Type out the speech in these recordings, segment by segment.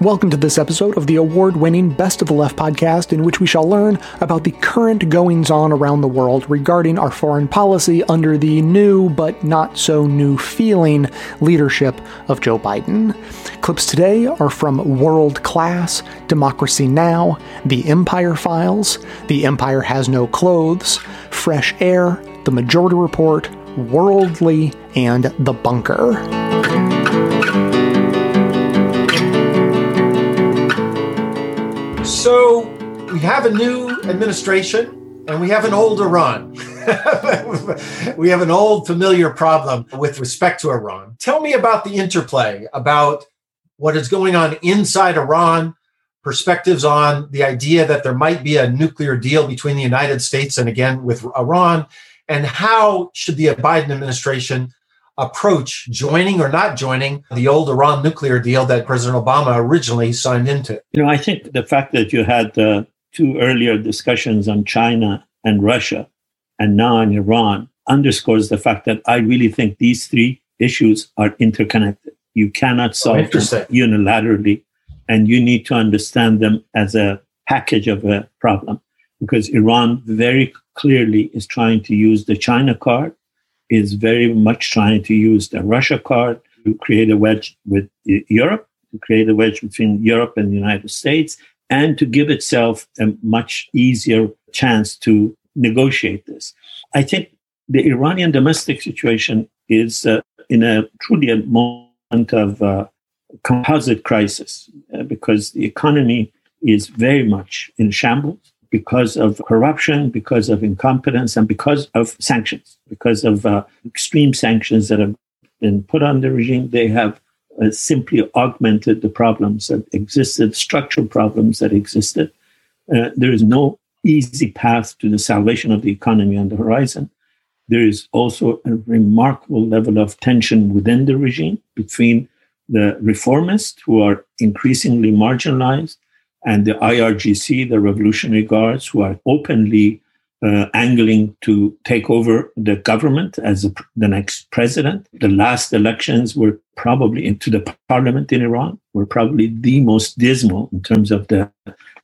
Welcome to this episode of the award winning Best of the Left podcast, in which we shall learn about the current goings on around the world regarding our foreign policy under the new but not so new feeling leadership of Joe Biden. Clips today are from World Class, Democracy Now!, The Empire Files, The Empire Has No Clothes, Fresh Air, The Majority Report, Worldly, and The Bunker. So we have a new administration and we have an old Iran. we have an old familiar problem with respect to Iran. Tell me about the interplay, about what is going on inside Iran, perspectives on the idea that there might be a nuclear deal between the United States and again with Iran, and how should the Biden administration approach joining or not joining the old Iran nuclear deal that President Obama originally signed into? You know, I think the fact that you had uh, two earlier discussions on China and Russia and now on Iran underscores the fact that I really think these three issues are interconnected. You cannot solve oh, them unilaterally, and you need to understand them as a package of a problem because Iran very clearly is trying to use the China card is very much trying to use the Russia card to create a wedge with Europe, to create a wedge between Europe and the United States, and to give itself a much easier chance to negotiate this. I think the Iranian domestic situation is uh, in a truly a moment of uh, composite crisis uh, because the economy is very much in shambles because of corruption, because of incompetence, and because of sanctions, because of uh, extreme sanctions that have been put on the regime. They have uh, simply augmented the problems that existed, structural problems that existed. Uh, there is no easy path to the salvation of the economy on the horizon. There is also a remarkable level of tension within the regime between the reformists who are increasingly marginalized and the IRGC, the Revolutionary Guards, who are openly uh, angling to take over the government as a, the next president. The last elections were probably into the parliament in Iran were probably the most dismal in terms of the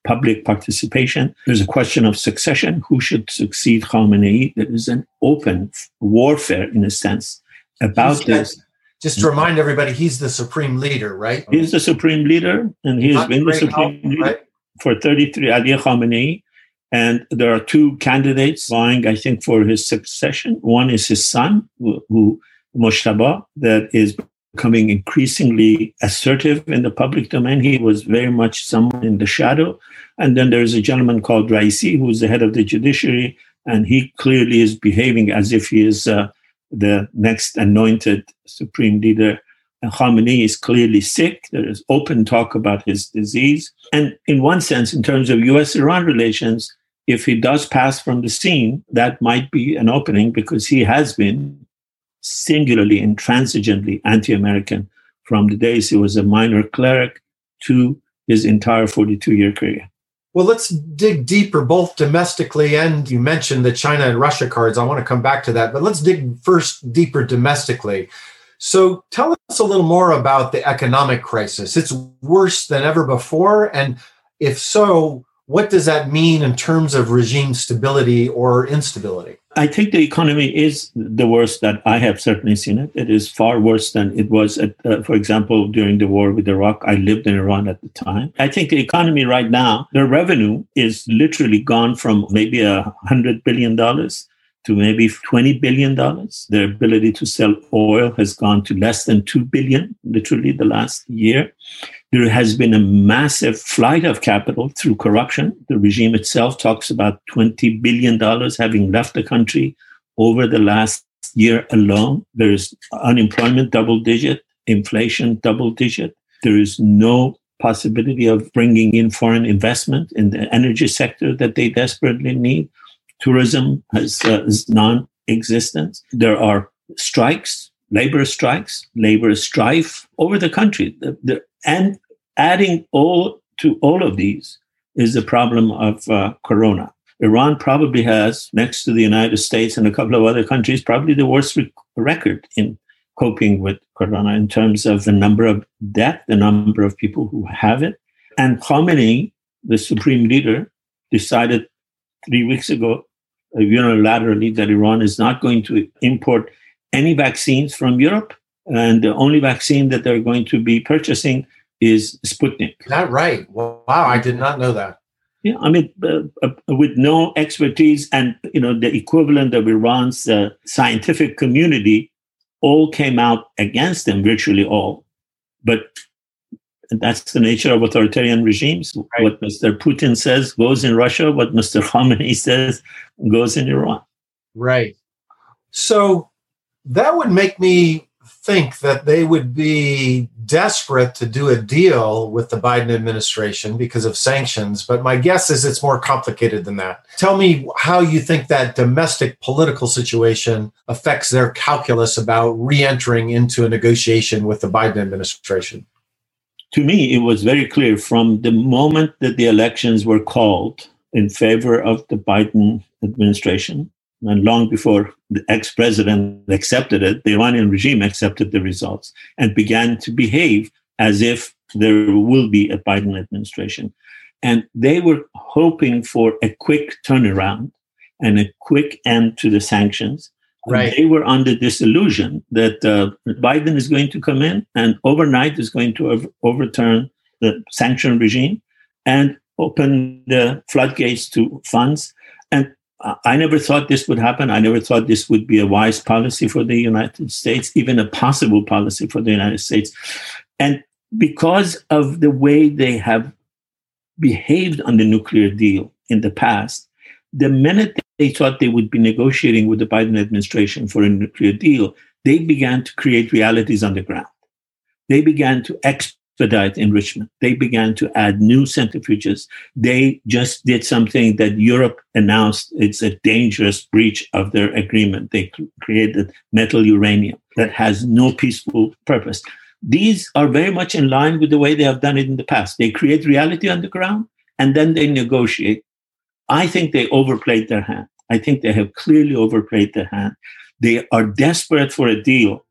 public participation. There's a question of succession. Who should succeed Khamenei? There is an open warfare, in a sense, about this. Just to remind everybody, he's the supreme leader, right? He's the supreme leader, and he's Not been the supreme help, leader right? for 33, Ali Khamenei. And there are two candidates vying, I think, for his succession. One is his son, who, who Mojtaba, that is becoming increasingly assertive in the public domain. He was very much someone in the shadow. And then there's a gentleman called Raisi, who's the head of the judiciary, and he clearly is behaving as if he is uh, the next anointed supreme leader. Khamenei is clearly sick. There is open talk about his disease. And in one sense, in terms of US Iran relations, if he does pass from the scene, that might be an opening because he has been singularly intransigently anti American from the days he was a minor cleric to his entire 42 year career. Well, let's dig deeper, both domestically and you mentioned the China and Russia cards. I want to come back to that, but let's dig first deeper domestically. So tell us a little more about the economic crisis. It's worse than ever before. And if so, what does that mean in terms of regime stability or instability? I think the economy is the worst that I have certainly seen it. It is far worse than it was, at, uh, for example, during the war with Iraq. I lived in Iran at the time. I think the economy right now, the revenue is literally gone from maybe a hundred billion dollars to maybe $20 billion. Their ability to sell oil has gone to less than 2 billion, literally the last year. There has been a massive flight of capital through corruption. The regime itself talks about $20 billion having left the country over the last year alone. There is unemployment double digit, inflation double digit. There is no possibility of bringing in foreign investment in the energy sector that they desperately need. Tourism has, uh, is non existent. There are strikes, labor strikes, labor strife over the country. The, the, and adding all to all of these is the problem of uh, corona. Iran probably has, next to the United States and a couple of other countries, probably the worst rec- record in coping with corona in terms of the number of death, the number of people who have it. And Khamenei, the supreme leader, decided three weeks ago uh, unilaterally that Iran is not going to import any vaccines from Europe. And the only vaccine that they're going to be purchasing is Sputnik. Not right. Wow, I did not know that. Yeah, I mean, uh, uh, with no expertise and you know the equivalent of Iran's uh, scientific community, all came out against them, virtually all. But that's the nature of authoritarian regimes. Right. What Mr. Putin says goes in Russia. What Mr. Khamenei says goes in Iran. Right. So that would make me think that they would be desperate to do a deal with the Biden administration because of sanctions, but my guess is it's more complicated than that. Tell me how you think that domestic political situation affects their calculus about re entering into a negotiation with the Biden administration. To me, it was very clear from the moment that the elections were called in favor of the Biden administration and long before the ex president accepted it, the Iranian regime accepted the results and began to behave as if there will be a Biden administration. And they were hoping for a quick turnaround and a quick end to the sanctions. Right. They were under this illusion that uh, Biden is going to come in and overnight is going to overturn the sanction regime and open the floodgates to funds. I never thought this would happen. I never thought this would be a wise policy for the United States, even a possible policy for the United States. And because of the way they have behaved on the nuclear deal in the past, the minute they thought they would be negotiating with the Biden administration for a nuclear deal, they began to create realities on the ground. They began to export expedite enrichment. They began to add new centrifuges. They just did something that Europe announced it's a dangerous breach of their agreement. They created metal uranium that has no peaceful purpose. These are very much in line with the way they have done it in the past. They create reality on the ground and then they negotiate. I think they overplayed their hand. I think they have clearly overplayed their hand. They are desperate for a deal,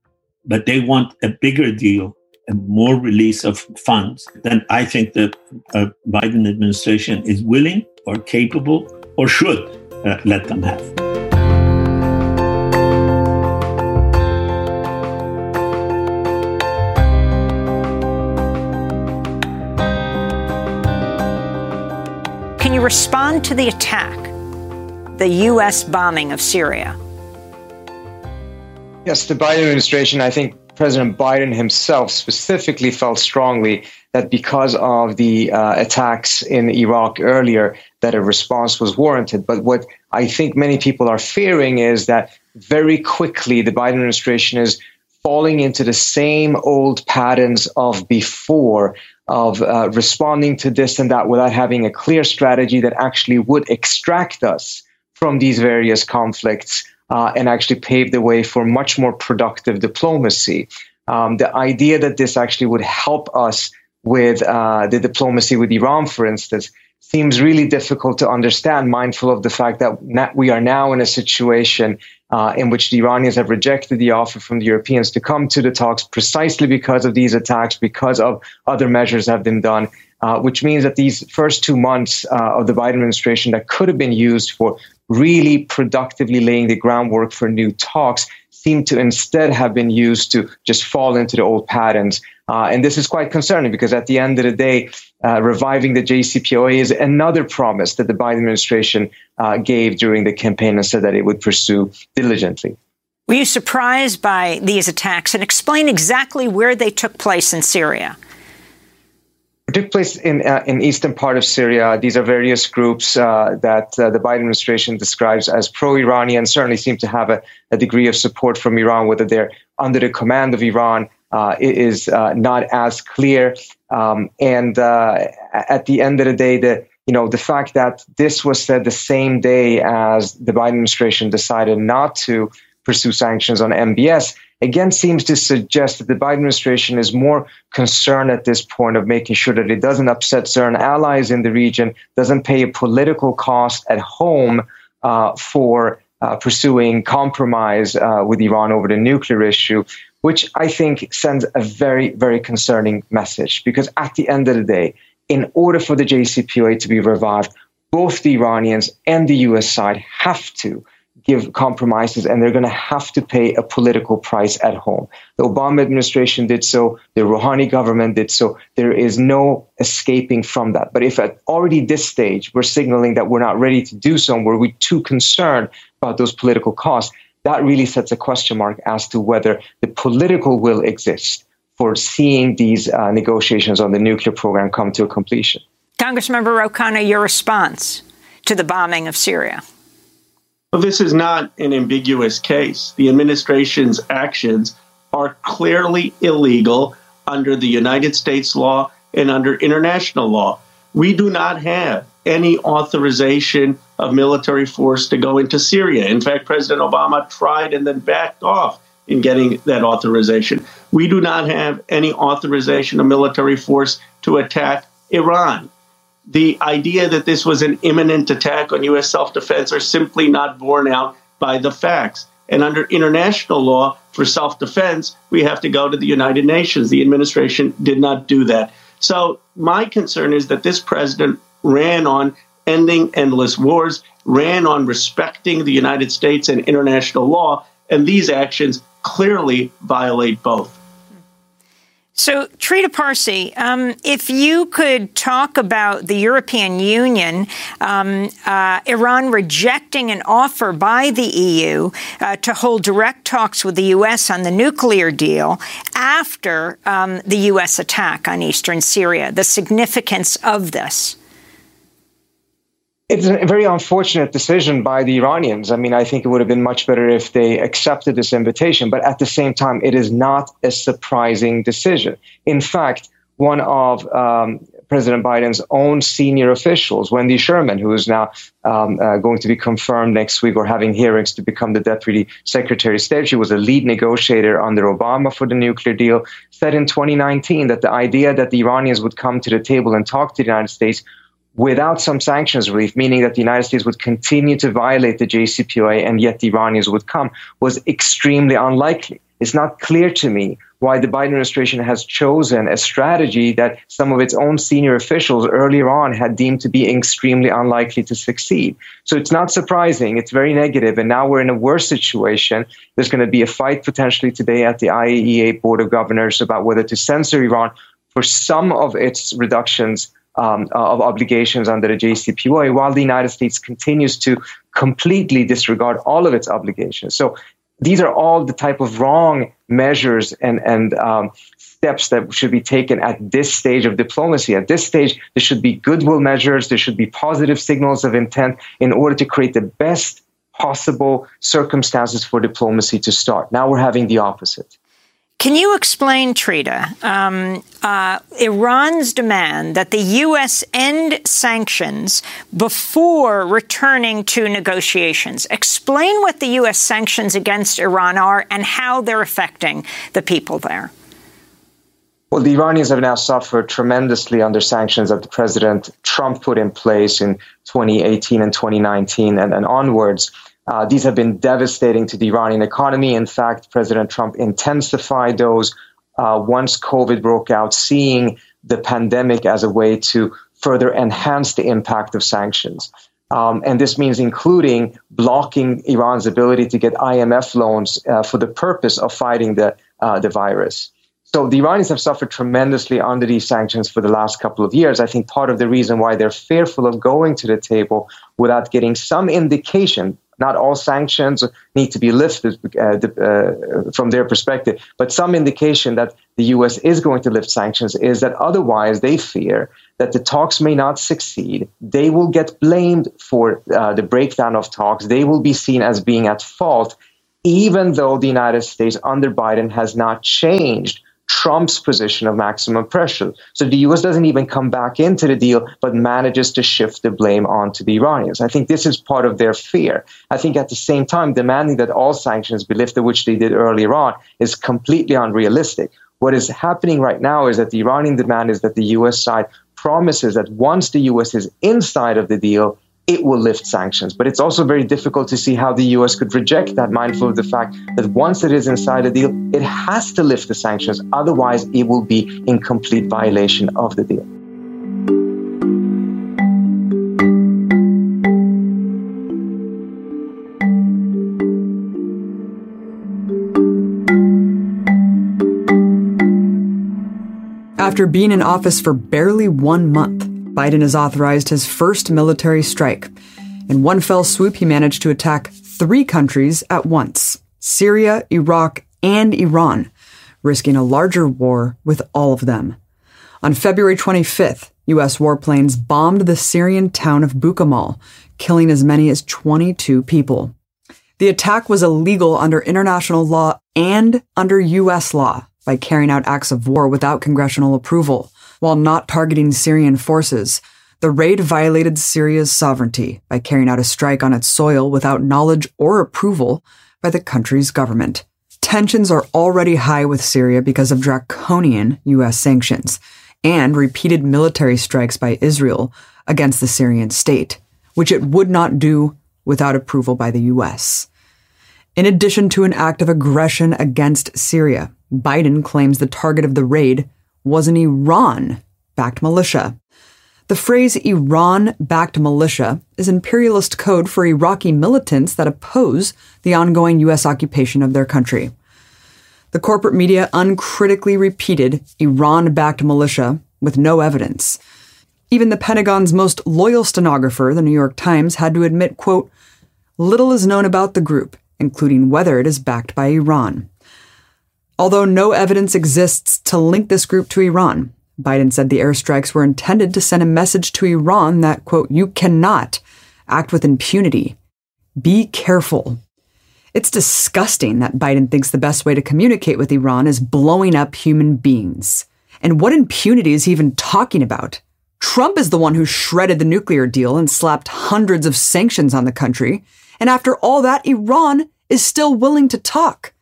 but they want a bigger deal more release of funds, then I think the uh, Biden administration is willing or capable or should uh, let them have. Can you respond to the attack, the U.S. bombing of Syria? Yes, the Biden administration, I think, President Biden himself specifically felt strongly that because of the uh, attacks in Iraq earlier, that a response was warranted. But what I think many people are fearing is that very quickly the Biden administration is falling into the same old patterns of before of uh, responding to this and that without having a clear strategy that actually would extract us from these various conflicts uh, and actually paved the way for much more productive diplomacy. Um, the idea that this actually would help us with uh, the diplomacy with Iran, for instance, seems really difficult to understand, mindful of the fact that we are now in a situation uh, in which the Iranians have rejected the offer from the Europeans to come to the talks precisely because of these attacks, because of other measures have been done, uh, which means that these first two months uh, of the Biden administration that could have been used for really productively laying the groundwork for new talks seem to instead have been used to just fall into the old patterns. Uh, and this is quite concerning because at the end of the day, uh, reviving the JCPOA is another promise that the Biden administration uh, gave during the campaign and said that it would pursue diligently. Were you surprised by these attacks and explain exactly where they took place in Syria? Took place in uh, in eastern part of Syria. These are various groups uh, that uh, the Biden administration describes as pro-Iranian. Certainly, seem to have a, a, degree of support from Iran. Whether they're under the command of Iran uh, is uh, not as clear. Um, and uh, at the end of the day, the you know the fact that this was said the same day as the Biden administration decided not to pursue sanctions on MBS again seems to suggest that the Biden administration is more concerned at this point of making sure that it doesn't upset certain allies in the region, doesn't pay a political cost at home uh, for uh, pursuing compromise uh, with Iran over the nuclear issue, which I think sends a very, very concerning message. Because at the end of the day, in order for the JCPOA to be revived, both the Iranians and the US side have to give compromises and they're going to have to pay a political price at home. The Obama administration did so, the Rouhani government did so. There is no escaping from that. But if at already this stage we're signaling that we're not ready to do so and we're too concerned about those political costs, that really sets a question mark as to whether the political will exists for seeing these uh, negotiations on the nuclear program come to a completion. Congressmember Ro Khanna, your response to the bombing of Syria. Well, this is not an ambiguous case. The administration's actions are clearly illegal under the United States law and under international law. We do not have any authorization of military force to go into Syria. In fact, President Obama tried and then backed off in getting that authorization. We do not have any authorization of military force to attack Iran the idea that this was an imminent attack on U.S. self defense are simply not borne out by the facts. And under international law for self defense, we have to go to the United Nations. The administration did not do that. So, my concern is that this president ran on ending endless wars, ran on respecting the United States and international law, and these actions clearly violate both. So, Trita Parsi, um, if you could talk about the European Union, um, uh, Iran rejecting an offer by the EU uh, to hold direct talks with the U.S. on the nuclear deal after um, the U.S. attack on eastern Syria, the significance of this it's a very unfortunate decision by the Iranians. I mean, I think it would have been much better if they accepted this invitation, but at the same time, it is not a surprising decision. In fact, one of um, President Biden's own senior officials, Wendy Sherman, who is now um, uh, going to be confirmed next week or having hearings to become the Deputy Secretary of State. She was a lead negotiator under Obama for the nuclear deal, said in 2019 that the idea that the Iranians would come to the table and talk to the United States without some sanctions relief, meaning that the United States would continue to violate the JCPOA and yet the Iranians would come, was extremely unlikely. It's not clear to me why the Biden administration has chosen a strategy that some of its own senior officials earlier on had deemed to be extremely unlikely to succeed. So it's not surprising. It's very negative. And now we're in a worse situation. There's going to be a fight potentially today at the IAEA Board of Governors about whether to censor Iran for some of its reductions um, of obligations under the JCPOA, while the United States continues to completely disregard all of its obligations. So these are all the type of wrong measures and and um, steps that should be taken at this stage of diplomacy. At this stage, there should be goodwill measures. There should be positive signals of intent in order to create the best possible circumstances for diplomacy to start. Now we're having the opposite. Can you explain, Trita, um, uh, Iran's demand that the U.S. end sanctions before returning to negotiations? Explain what the U.S. sanctions against Iran are and how they're affecting the people there. Well, the Iranians have now suffered tremendously under sanctions that the President Trump put in place in 2018 and 2019 and, and onwards. Uh, these have been devastating to the Iranian economy. In fact, President Trump intensified those uh, once COVID broke out, seeing the pandemic as a way to further enhance the impact of sanctions. Um, and this means including blocking Iran's ability to get IMF loans uh, for the purpose of fighting the, uh, the virus. So the Iranians have suffered tremendously under these sanctions for the last couple of years. I think part of the reason why they're fearful of going to the table without getting some indication not all sanctions need to be lifted uh, uh, from their perspective, but some indication that the U.S. is going to lift sanctions is that otherwise they fear that the talks may not succeed. They will get blamed for uh, the breakdown of talks. They will be seen as being at fault, even though the United States under Biden has not changed Trump's position of maximum pressure. So the US doesn't even come back into the deal, but manages to shift the blame onto the Iranians. I think this is part of their fear. I think at the same time, demanding that all sanctions be lifted, which they did earlier on, is completely unrealistic. What is happening right now is that the Iranian demand is that the US side promises that once the US is inside of the deal, it will lift sanctions. But it's also very difficult to see how the US could reject that, mindful of the fact that once it is inside a deal, it has to lift the sanctions. Otherwise, it will be in complete violation of the deal. After being in office for barely one month, Biden has authorized his first military strike. In one fell swoop, he managed to attack three countries at once Syria, Iraq, and Iran, risking a larger war with all of them. On February 25th, U.S. warplanes bombed the Syrian town of Bukamal, killing as many as 22 people. The attack was illegal under international law and under U.S. law, by carrying out acts of war without congressional approval. While not targeting Syrian forces, the raid violated Syria's sovereignty by carrying out a strike on its soil without knowledge or approval by the country's government. Tensions are already high with Syria because of draconian U.S. sanctions and repeated military strikes by Israel against the Syrian state, which it would not do without approval by the U.S. In addition to an act of aggression against Syria, Biden claims the target of the raid was an Iran backed militia. The phrase Iran backed militia is imperialist code for Iraqi militants that oppose the ongoing U.S. occupation of their country. The corporate media uncritically repeated Iran backed militia with no evidence. Even the Pentagon's most loyal stenographer, the New York Times, had to admit, quote, little is known about the group, including whether it is backed by Iran. Although no evidence exists to link this group to Iran, Biden said the airstrikes were intended to send a message to Iran that, quote, you cannot act with impunity. Be careful. It's disgusting that Biden thinks the best way to communicate with Iran is blowing up human beings. And what impunity is he even talking about? Trump is the one who shredded the nuclear deal and slapped hundreds of sanctions on the country. And after all that, Iran is still willing to talk.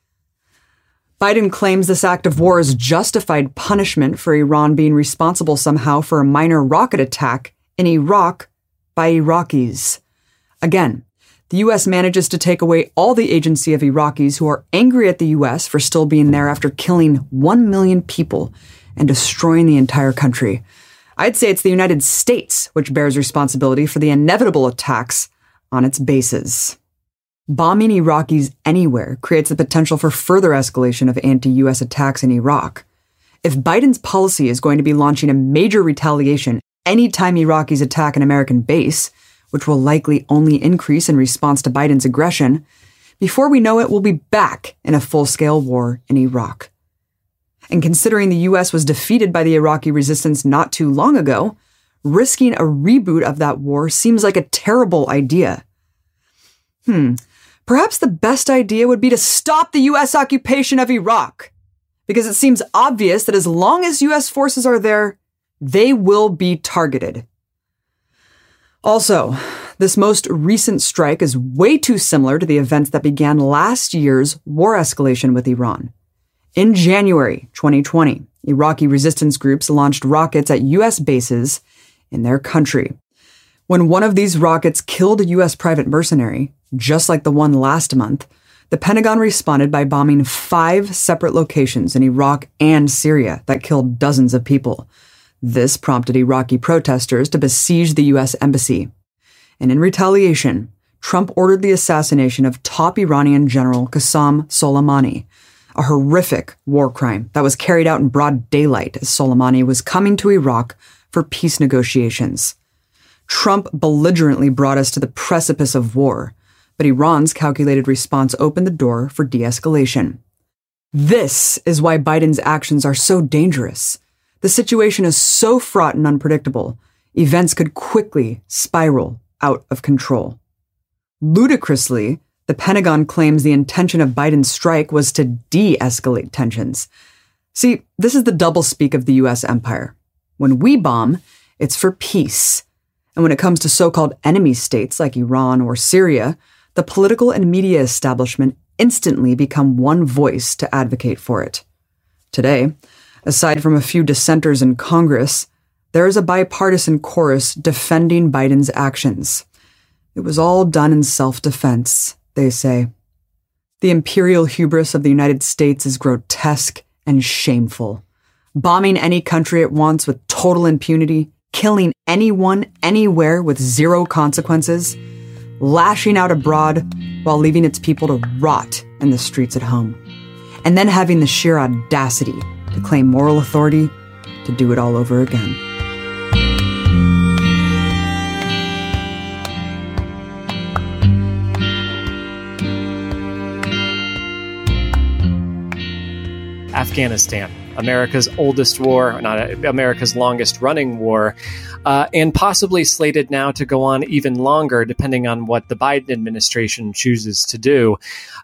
Biden claims this act of war is justified punishment for Iran being responsible somehow for a minor rocket attack in Iraq by Iraqis. Again, the U.S. manages to take away all the agency of Iraqis who are angry at the U.S. for still being there after killing 1 million people and destroying the entire country. I'd say it's the United States which bears responsibility for the inevitable attacks on its bases. Bombing Iraqis anywhere creates the potential for further escalation of anti US attacks in Iraq. If Biden's policy is going to be launching a major retaliation anytime Iraqis attack an American base, which will likely only increase in response to Biden's aggression, before we know it, we'll be back in a full scale war in Iraq. And considering the US was defeated by the Iraqi resistance not too long ago, risking a reboot of that war seems like a terrible idea. Hmm, Perhaps the best idea would be to stop the U.S. occupation of Iraq, because it seems obvious that as long as U.S. forces are there, they will be targeted. Also, this most recent strike is way too similar to the events that began last year's war escalation with Iran. In January 2020, Iraqi resistance groups launched rockets at U.S. bases in their country. When one of these rockets killed a U.S. private mercenary, just like the one last month, the Pentagon responded by bombing five separate locations in Iraq and Syria that killed dozens of people. This prompted Iraqi protesters to besiege the U.S. embassy. And in retaliation, Trump ordered the assassination of top Iranian General Qasem Soleimani, a horrific war crime that was carried out in broad daylight as Soleimani was coming to Iraq for peace negotiations. Trump belligerently brought us to the precipice of war, but Iran's calculated response opened the door for de escalation. This is why Biden's actions are so dangerous. The situation is so fraught and unpredictable, events could quickly spiral out of control. Ludicrously, the Pentagon claims the intention of Biden's strike was to de escalate tensions. See, this is the doublespeak of the US empire. When we bomb, it's for peace. And when it comes to so called enemy states like Iran or Syria, the political and media establishment instantly become one voice to advocate for it. Today, aside from a few dissenters in Congress, there is a bipartisan chorus defending Biden's actions. It was all done in self defense, they say. The imperial hubris of the United States is grotesque and shameful. Bombing any country it wants with total impunity, killing anyone anywhere with zero consequences, lashing out abroad while leaving its people to rot in the streets at home, and then having the sheer audacity to claim moral authority to do it all over again. Afghanistan. America's oldest war, not America's longest running war, uh, and possibly slated now to go on even longer, depending on what the Biden administration chooses to do.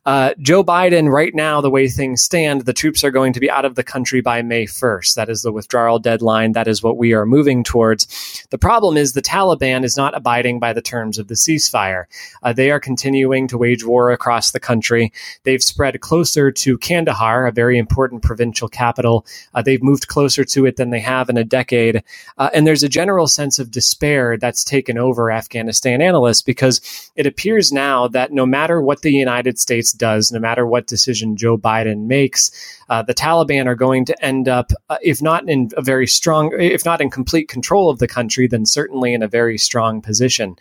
Uh, Joe Biden, right now, the way things stand, the troops are going to be out of the country by May 1st. That is the withdrawal deadline. That is what we are moving towards. The problem is the Taliban is not abiding by the terms of the ceasefire. Uh, they are continuing to wage war across the country. They've spread closer to Kandahar, a very important provincial capital uh, they've moved closer to it than they have in a decade. Uh, and there's a general sense of despair that's taken over Afghanistan analysts because it appears now that no matter what the United States does, no matter what decision Joe Biden makes, uh, the Taliban are going to end up, uh, if not in a very strong, if not in complete control of the country, then certainly in a very strong position.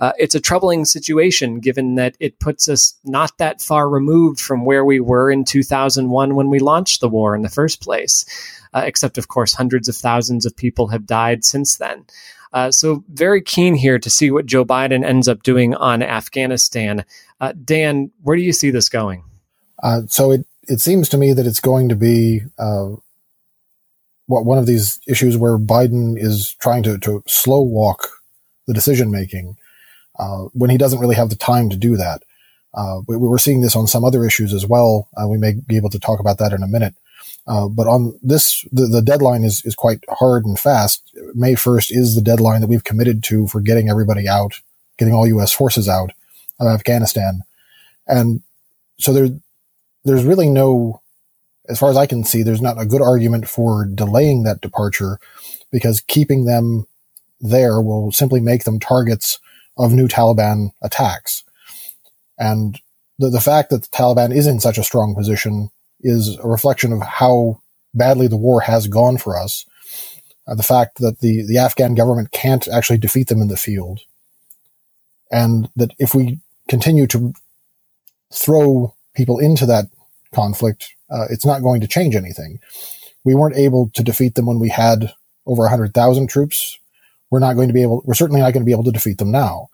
Uh, it's a troubling situation given that it puts us not that far removed from where we were in 2001 when we launched the war in the first place. Uh, except, of course, hundreds of thousands of people have died since then. Uh, so, very keen here to see what Joe Biden ends up doing on Afghanistan. Uh, Dan, where do you see this going? Uh, so, it, it seems to me that it's going to be uh, what one of these issues where Biden is trying to, to slow walk the decision making uh, when he doesn't really have the time to do that. Uh, we, we, were seeing this on some other issues as well. Uh, we may be able to talk about that in a minute. Uh, but on this, the, the deadline is, is quite hard and fast. May 1st is the deadline that we've committed to for getting everybody out, getting all U.S. forces out of Afghanistan. And so there, there's really no, as far as I can see, there's not a good argument for delaying that departure because keeping them there will simply make them targets of new Taliban attacks. And the, the fact that the Taliban is in such a strong position is a reflection of how badly the war has gone for us. Uh, the fact that the, the Afghan government can't actually defeat them in the field. And that if we continue to throw people into that conflict, uh, it's not going to change anything. We weren't able to defeat them when we had over 100,000 troops we're not going to be able, we're certainly not going to be able to defeat them now.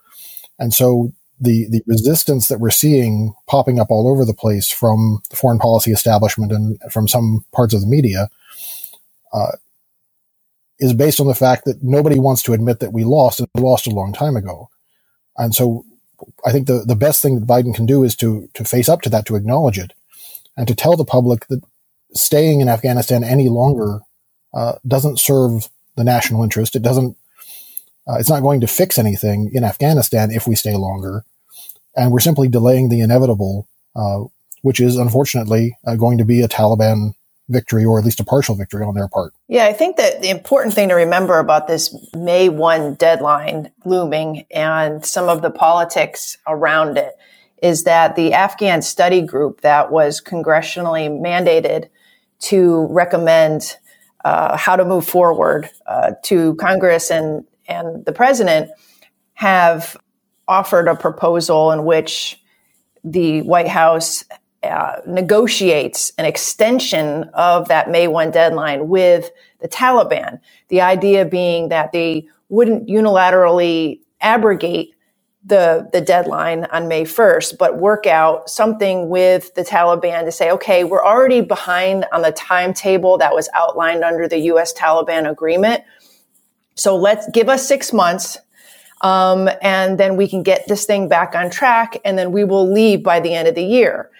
And so the, the resistance that we're seeing popping up all over the place from the foreign policy establishment and from some parts of the media, uh, is based on the fact that nobody wants to admit that we lost and we lost a long time ago. And so I think the, the best thing that Biden can do is to, to face up to that, to acknowledge it and to tell the public that staying in Afghanistan any longer uh, doesn't serve the national interest. It doesn't uh, it's not going to fix anything in Afghanistan if we stay longer. And we're simply delaying the inevitable, uh, which is unfortunately uh, going to be a Taliban victory or at least a partial victory on their part. Yeah, I think that the important thing to remember about this May 1 deadline looming and some of the politics around it is that the Afghan study group that was congressionally mandated to recommend uh, how to move forward uh, to Congress and and the president have offered a proposal in which the White House uh, negotiates an extension of that May 1 deadline with the Taliban. The idea being that they wouldn't unilaterally abrogate the, the deadline on May 1st, but work out something with the Taliban to say, okay, we're already behind on the timetable that was outlined under the US Taliban agreement. So let's give us six months. Um, and then we can get this thing back on track and then we will leave by the end of the year.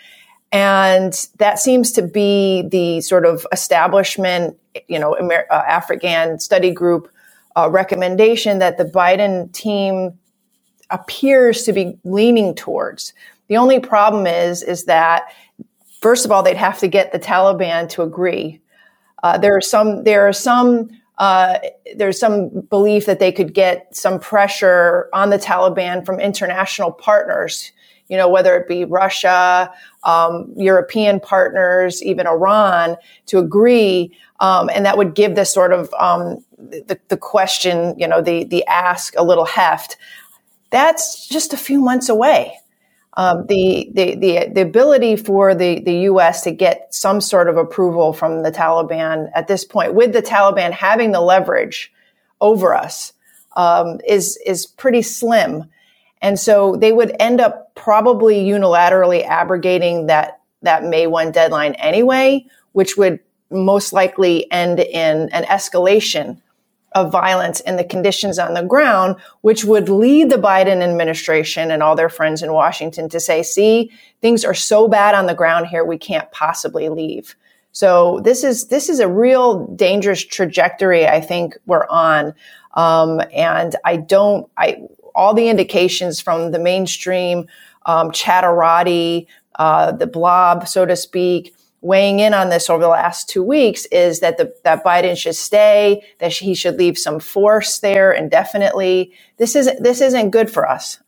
And that seems to be the sort of establishment, you know, Amer- uh, Afghan study group uh, recommendation that the Biden team appears to be leaning towards. The only problem is, is that first of all, they'd have to get the Taliban to agree. Uh, there are some, there are some uh, there's some belief that they could get some pressure on the Taliban from international partners, you know, whether it be Russia, um, European partners, even Iran, to agree, um, and that would give this sort of um, the, the question, you know, the the ask a little heft. That's just a few months away. Um, the, the, the, the ability for the, the U.S. to get some sort of approval from the Taliban at this point, with the Taliban having the leverage over us, um, is, is pretty slim. And so they would end up probably unilaterally abrogating that, that May 1 deadline anyway, which would most likely end in an escalation of violence and the conditions on the ground, which would lead the Biden administration and all their friends in Washington to say, see, things are so bad on the ground here, we can't possibly leave. So this is, this is a real dangerous trajectory I think we're on. Um, and I don't, I, all the indications from the mainstream, um, chatterati, uh, the blob, so to speak, weighing in on this over the last two weeks is that the, that Biden should stay, that he should leave some force there indefinitely. This isn't this isn't good for us.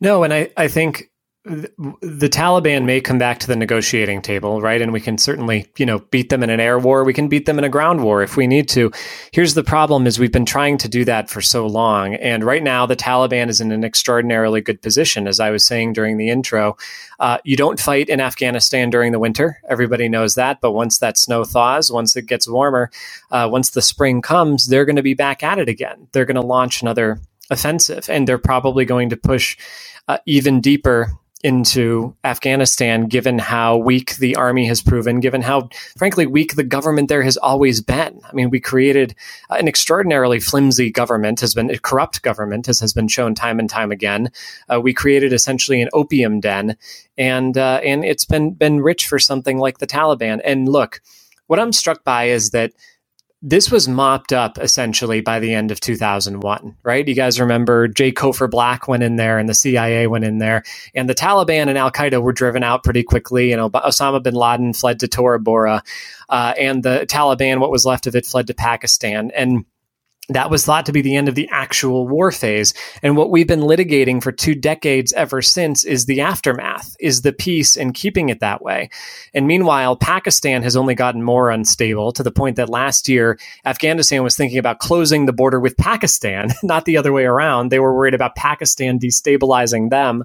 No, and I, I think the Taliban may come back to the negotiating table, right? And we can certainly, you know, beat them in an air war. We can beat them in a ground war if we need to. Here's the problem is we've been trying to do that for so long. And right now the Taliban is in an extraordinarily good position. As I was saying during the intro, uh, you don't fight in Afghanistan during the winter. Everybody knows that. But once that snow thaws, once it gets warmer, uh, once the spring comes, they're going to be back at it again. They're going to launch another offensive and they're probably going to push uh, even deeper into Afghanistan, given how weak the army has proven, given how, frankly, weak the government there has always been. I mean, we created an extraordinarily flimsy government, has been a corrupt government, as has been shown time and time again. Uh, we created essentially an opium den, and uh, and it's been been rich for something like the Taliban. And look, what I'm struck by is that this was mopped up essentially by the end of 2001, right? You guys remember J. Cofer Black went in there and the CIA went in there, and the Taliban and Al Qaeda were driven out pretty quickly. And Osama bin Laden fled to Tora Bora, uh, and the Taliban, what was left of it, fled to Pakistan. And that was thought to be the end of the actual war phase. And what we've been litigating for two decades ever since is the aftermath, is the peace and keeping it that way. And meanwhile, Pakistan has only gotten more unstable to the point that last year, Afghanistan was thinking about closing the border with Pakistan, not the other way around. They were worried about Pakistan destabilizing them.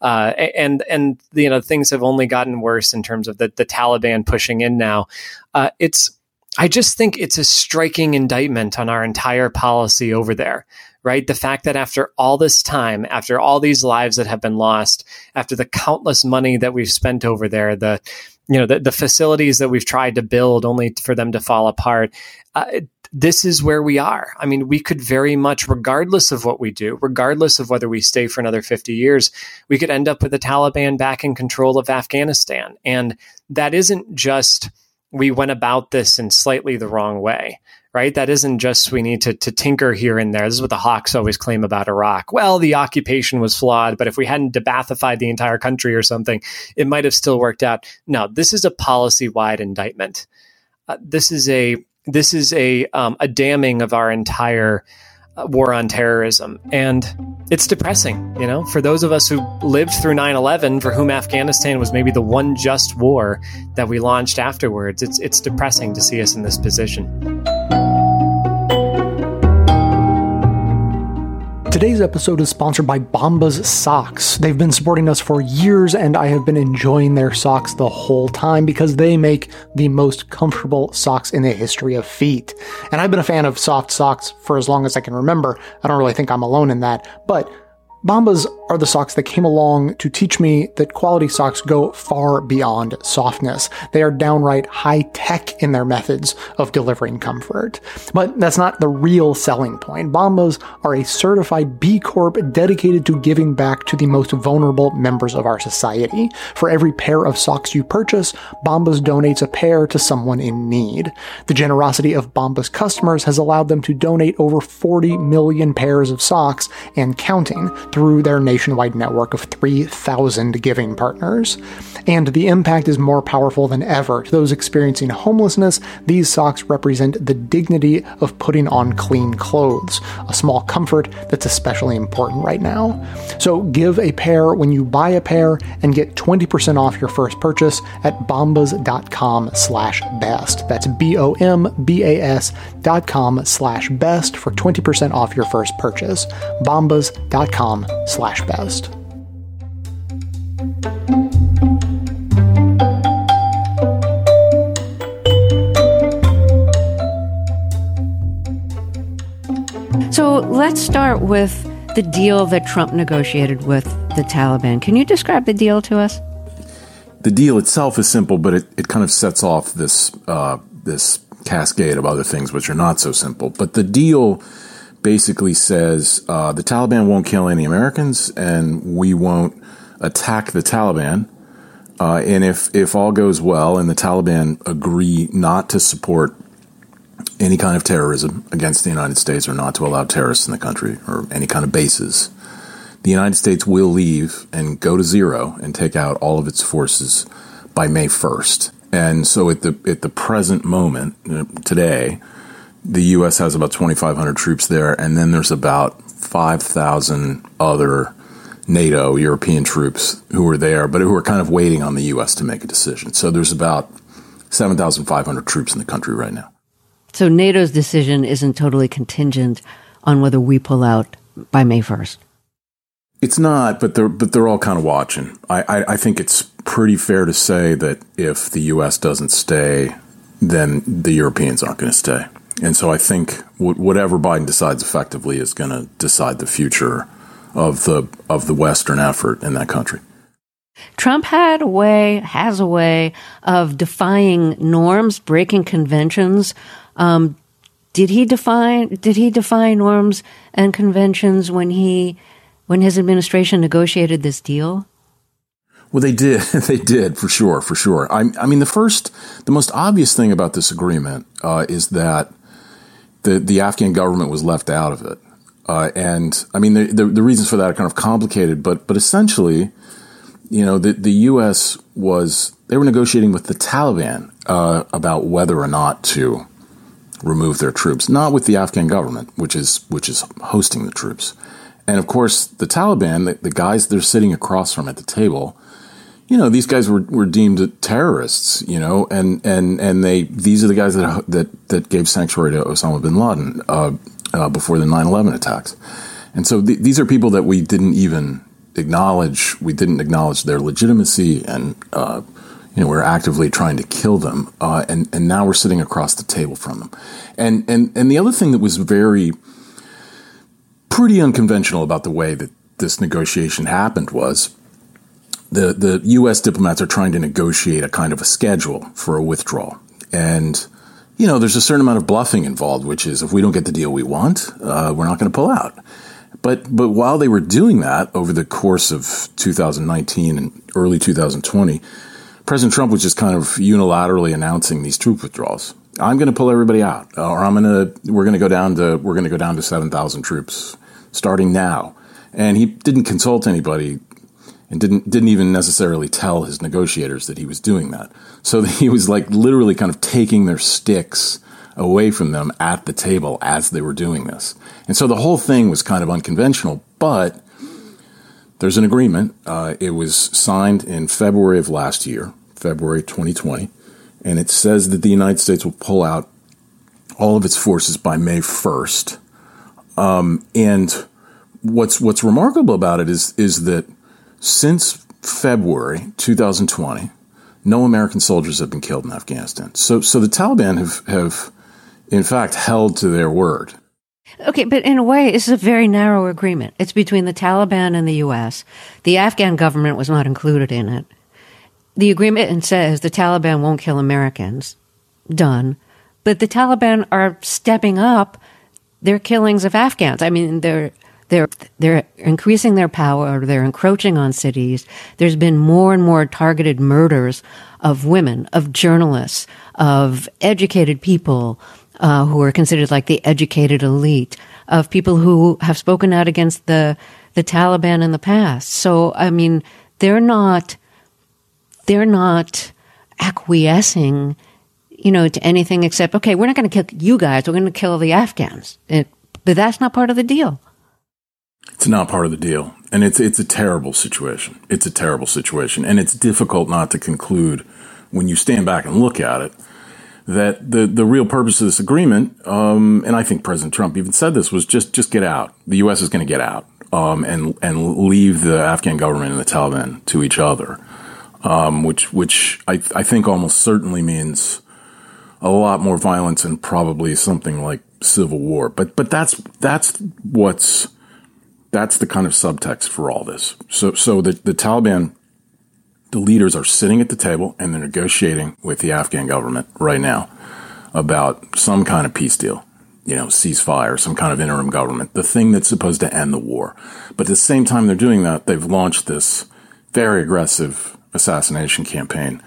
Uh, and, and, you know, things have only gotten worse in terms of the, the Taliban pushing in now. Uh, it's, I just think it's a striking indictment on our entire policy over there, right? The fact that after all this time, after all these lives that have been lost, after the countless money that we've spent over there, the you know the, the facilities that we've tried to build only for them to fall apart, uh, this is where we are. I mean, we could very much, regardless of what we do, regardless of whether we stay for another 50 years, we could end up with the Taliban back in control of Afghanistan. And that isn't just we went about this in slightly the wrong way, right? That isn't just we need to, to tinker here and there. This is what the Hawks always claim about Iraq. Well, the occupation was flawed, but if we hadn't de-Baathified the entire country or something, it might have still worked out. No, this is a policy wide indictment. Uh, this is a this is a um, a damning of our entire war on terrorism. And it's depressing, you know, for those of us who lived through 9 11, for whom Afghanistan was maybe the one just war that we launched afterwards, it's, it's depressing to see us in this position. Today's episode is sponsored by Bombas Socks. They've been supporting us for years, and I have been enjoying their socks the whole time because they make the most comfortable socks in the history of feet. And I've been a fan of soft socks for as long as I can remember. I don't really think I'm alone in that, but Bombas are the socks that came along to teach me that quality socks go far beyond softness. They are downright high tech in their methods of delivering comfort. But that's not the real selling point. Bombas are a certified B Corp dedicated to giving back to the most vulnerable members of our society. For every pair of socks you purchase, Bombas donates a pair to someone in need. The generosity of Bombas customers has allowed them to donate over 40 million pairs of socks and counting through their nationwide network of 3,000 giving partners. And the impact is more powerful than ever. To those experiencing homelessness, these socks represent the dignity of putting on clean clothes, a small comfort that's especially important right now. So give a pair when you buy a pair and get 20% off your first purchase at bombas.com slash best. That's B-O-M-B-A-S dot com slash best for 20% off your first purchase. bombas.com slash best. So let's start with the deal that Trump negotiated with the Taliban. Can you describe the deal to us? The deal itself is simple, but it, it kind of sets off this uh, this cascade of other things which are not so simple. But the deal basically says uh, the Taliban won't kill any Americans, and we won't attack the Taliban. Uh, and if if all goes well, and the Taliban agree not to support any kind of terrorism against the United States or not to allow terrorists in the country or any kind of bases, the United States will leave and go to zero and take out all of its forces by May 1st. And so at the at the present moment uh, today, the U.S. has about 2,500 troops there, and then there's about 5,000 other NATO European troops who are there, but who are kind of waiting on the U.S. to make a decision. So there's about 7,500 troops in the country right now. So NATO's decision isn't totally contingent on whether we pull out by May 1st. It's not, but they're but they're all kind of watching. I, I, I think it's pretty fair to say that if the U.S. doesn't stay, then the Europeans aren't going to stay. And so I think w- whatever Biden decides effectively is going to decide the future of the of the Western effort in that country. Trump had a way, has a way of defying norms, breaking conventions. Um, did he define? Did he defy norms and conventions when he, when his administration negotiated this deal? Well, they did. they did for sure, for sure. I, I, mean, the first, the most obvious thing about this agreement uh, is that the the Afghan government was left out of it, uh, and I mean, the, the, the reasons for that are kind of complicated, but but essentially, you know, the the U.S. was they were negotiating with the Taliban uh, about whether or not to remove their troops, not with the Afghan government, which is which is hosting the troops. And of course, the Taliban, the, the guys they're sitting across from at the table, you know, these guys were, were deemed terrorists, you know, and, and, and they, these are the guys that, that, that gave sanctuary to Osama bin Laden, uh, uh, before the 9-11 attacks. And so th- these are people that we didn't even acknowledge. We didn't acknowledge their legitimacy and, uh, you know, we're actively trying to kill them. Uh, and, and now we're sitting across the table from them. And, and, and the other thing that was very, pretty unconventional about the way that this negotiation happened was the, the U.S. diplomats are trying to negotiate a kind of a schedule for a withdrawal. And, you know, there's a certain amount of bluffing involved, which is if we don't get the deal we want, uh, we're not going to pull out. But, but while they were doing that over the course of 2019 and early 2020, President Trump was just kind of unilaterally announcing these troop withdrawals. I'm going to pull everybody out, or I'm going to, we're going to go down to, we're going to go down to 7,000 troops starting now. And he didn't consult anybody and didn't didn't even necessarily tell his negotiators that he was doing that. So he was like literally kind of taking their sticks away from them at the table as they were doing this. And so the whole thing was kind of unconventional, but there's an agreement. Uh, it was signed in February of last year, February 2020, and it says that the United States will pull out all of its forces by May 1st. Um, and what's what's remarkable about it is is that since February 2020, no American soldiers have been killed in Afghanistan. So so the Taliban have have in fact held to their word. Okay, but in a way, this is a very narrow agreement. It's between the Taliban and the U.S. The Afghan government was not included in it. The agreement says the Taliban won't kill Americans. Done. But the Taliban are stepping up their killings of Afghans. I mean, they're they're they're increasing their power. They're encroaching on cities. There's been more and more targeted murders of women, of journalists, of educated people, uh, who are considered like the educated elite, of people who have spoken out against the the Taliban in the past. So, I mean, they're not they're not acquiescing, you know, to anything except okay, we're not going to kill you guys. We're going to kill the Afghans. It, but that's not part of the deal. It's not part of the deal. And it's it's a terrible situation. It's a terrible situation. And it's difficult not to conclude when you stand back and look at it that the, the real purpose of this agreement, um, and I think President Trump even said this, was just just get out. The U.S. is going to get out um, and and leave the Afghan government and the Taliban to each other, um, which which I, I think almost certainly means a lot more violence and probably something like civil war. But but that's that's what's that's the kind of subtext for all this. So so the, the Taliban the leaders are sitting at the table and they're negotiating with the Afghan government right now about some kind of peace deal, you know, ceasefire, some kind of interim government, the thing that's supposed to end the war. But at the same time they're doing that, they've launched this very aggressive assassination campaign,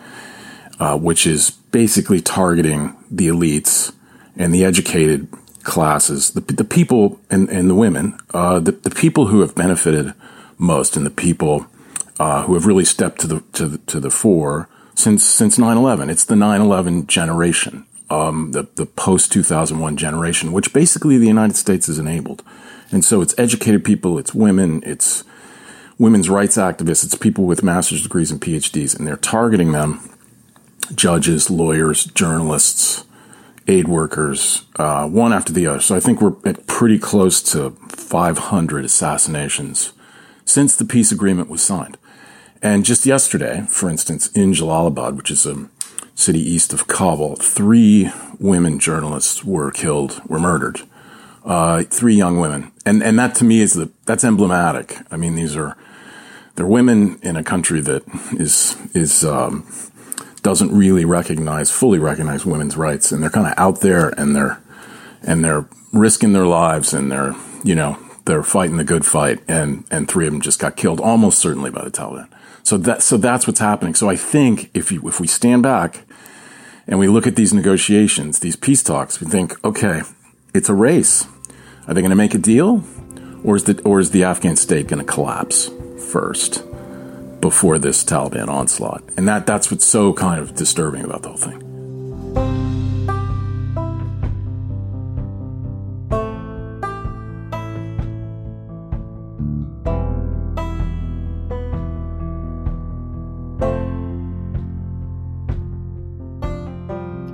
uh, which is basically targeting the elites and the educated classes, the, the people and, and the women, uh, the, the people who have benefited most and the people uh, who have really stepped to the to the, to the fore since since 9/11. It's the 9/11 generation, um, the the post 2001 generation, which basically the United States has enabled. And so it's educated people, it's women, it's women's rights activists, it's people with master's degrees and PhDs, and they're targeting them, judges, lawyers, journalists, aid workers, uh, one after the other. So I think we're at pretty close to 500 assassinations since the peace agreement was signed. And just yesterday, for instance, in Jalalabad, which is a city east of Kabul, three women journalists were killed, were murdered. Uh, three young women, and and that to me is the that's emblematic. I mean, these are they're women in a country that is is um, doesn't really recognize fully recognize women's rights, and they're kind of out there and they're and they're risking their lives and they're you know they're fighting the good fight, and and three of them just got killed, almost certainly by the Taliban. So that so that's what's happening. So I think if you if we stand back and we look at these negotiations, these peace talks, we think, okay, it's a race. Are they going to make a deal, or is the or is the Afghan state going to collapse first before this Taliban onslaught? And that that's what's so kind of disturbing about the whole thing.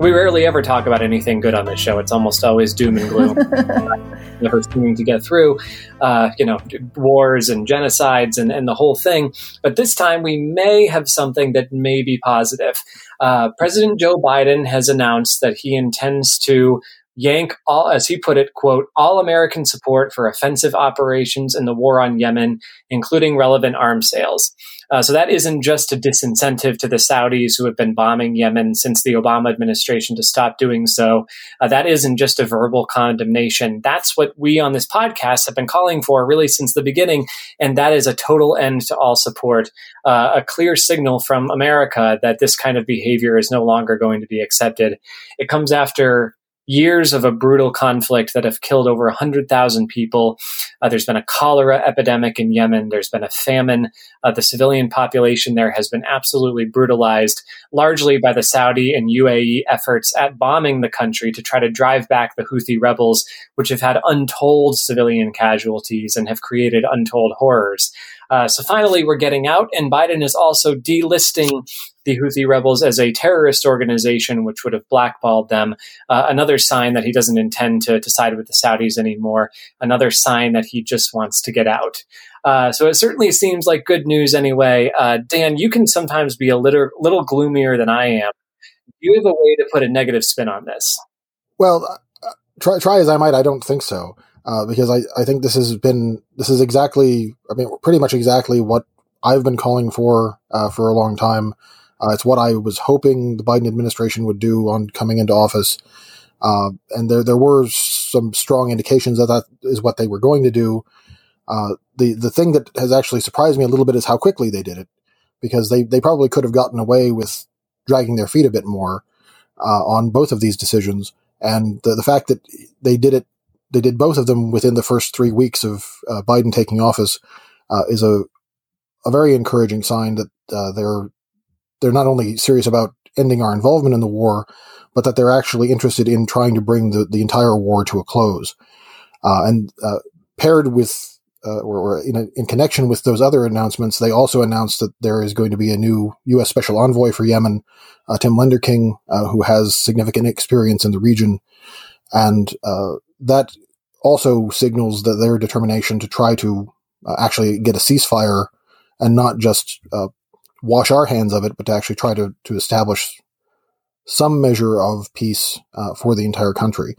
we rarely ever talk about anything good on this show. It's almost always doom and gloom. Never seeming to get through, uh, you know, wars and genocides and, and the whole thing. But this time we may have something that may be positive. Uh, President Joe Biden has announced that he intends to yank all, as he put it, quote, all American support for offensive operations in the war on Yemen, including relevant arms sales. Uh, so that isn't just a disincentive to the Saudis who have been bombing Yemen since the Obama administration to stop doing so. Uh, that isn't just a verbal condemnation. That's what we on this podcast have been calling for really since the beginning. And that is a total end to all support, uh, a clear signal from America that this kind of behavior is no longer going to be accepted. It comes after years of a brutal conflict that have killed over 100,000 people. Uh, there's been a cholera epidemic in Yemen. There's been a famine. Uh, the civilian population there has been absolutely brutalized, largely by the Saudi and UAE efforts at bombing the country to try to drive back the Houthi rebels, which have had untold civilian casualties and have created untold horrors. Uh, so finally, we're getting out, and Biden is also delisting the Houthi rebels as a terrorist organization, which would have blackballed them. Uh, another sign that he doesn't intend to, to side with the Saudis anymore. Another sign that he just wants to get out. Uh, so it certainly seems like good news anyway. Uh, Dan, you can sometimes be a little, little gloomier than I am. You have a way to put a negative spin on this. Well, uh, try, try as I might, I don't think so. Uh, because I, I think this has been this is exactly I mean pretty much exactly what I've been calling for uh, for a long time. Uh, it's what I was hoping the Biden administration would do on coming into office. Uh, and there, there were some strong indications that that is what they were going to do. Uh, the, the thing that has actually surprised me a little bit is how quickly they did it, because they, they probably could have gotten away with dragging their feet a bit more, uh, on both of these decisions. And the, the fact that they did it, they did both of them within the first three weeks of uh, Biden taking office uh, is a, a very encouraging sign that uh, they're, they're not only serious about ending our involvement in the war, but that they're actually interested in trying to bring the, the entire war to a close. Uh, and uh, paired with, uh, or, or in, a, in, connection with those other announcements, they also announced that there is going to be a new U.S. Special Envoy for Yemen, uh, Tim Lenderking, uh, who has significant experience in the region. And uh, that also signals that their determination to try to actually get a ceasefire and not just wash our hands of it, but to actually try to, to establish some measure of peace uh, for the entire country.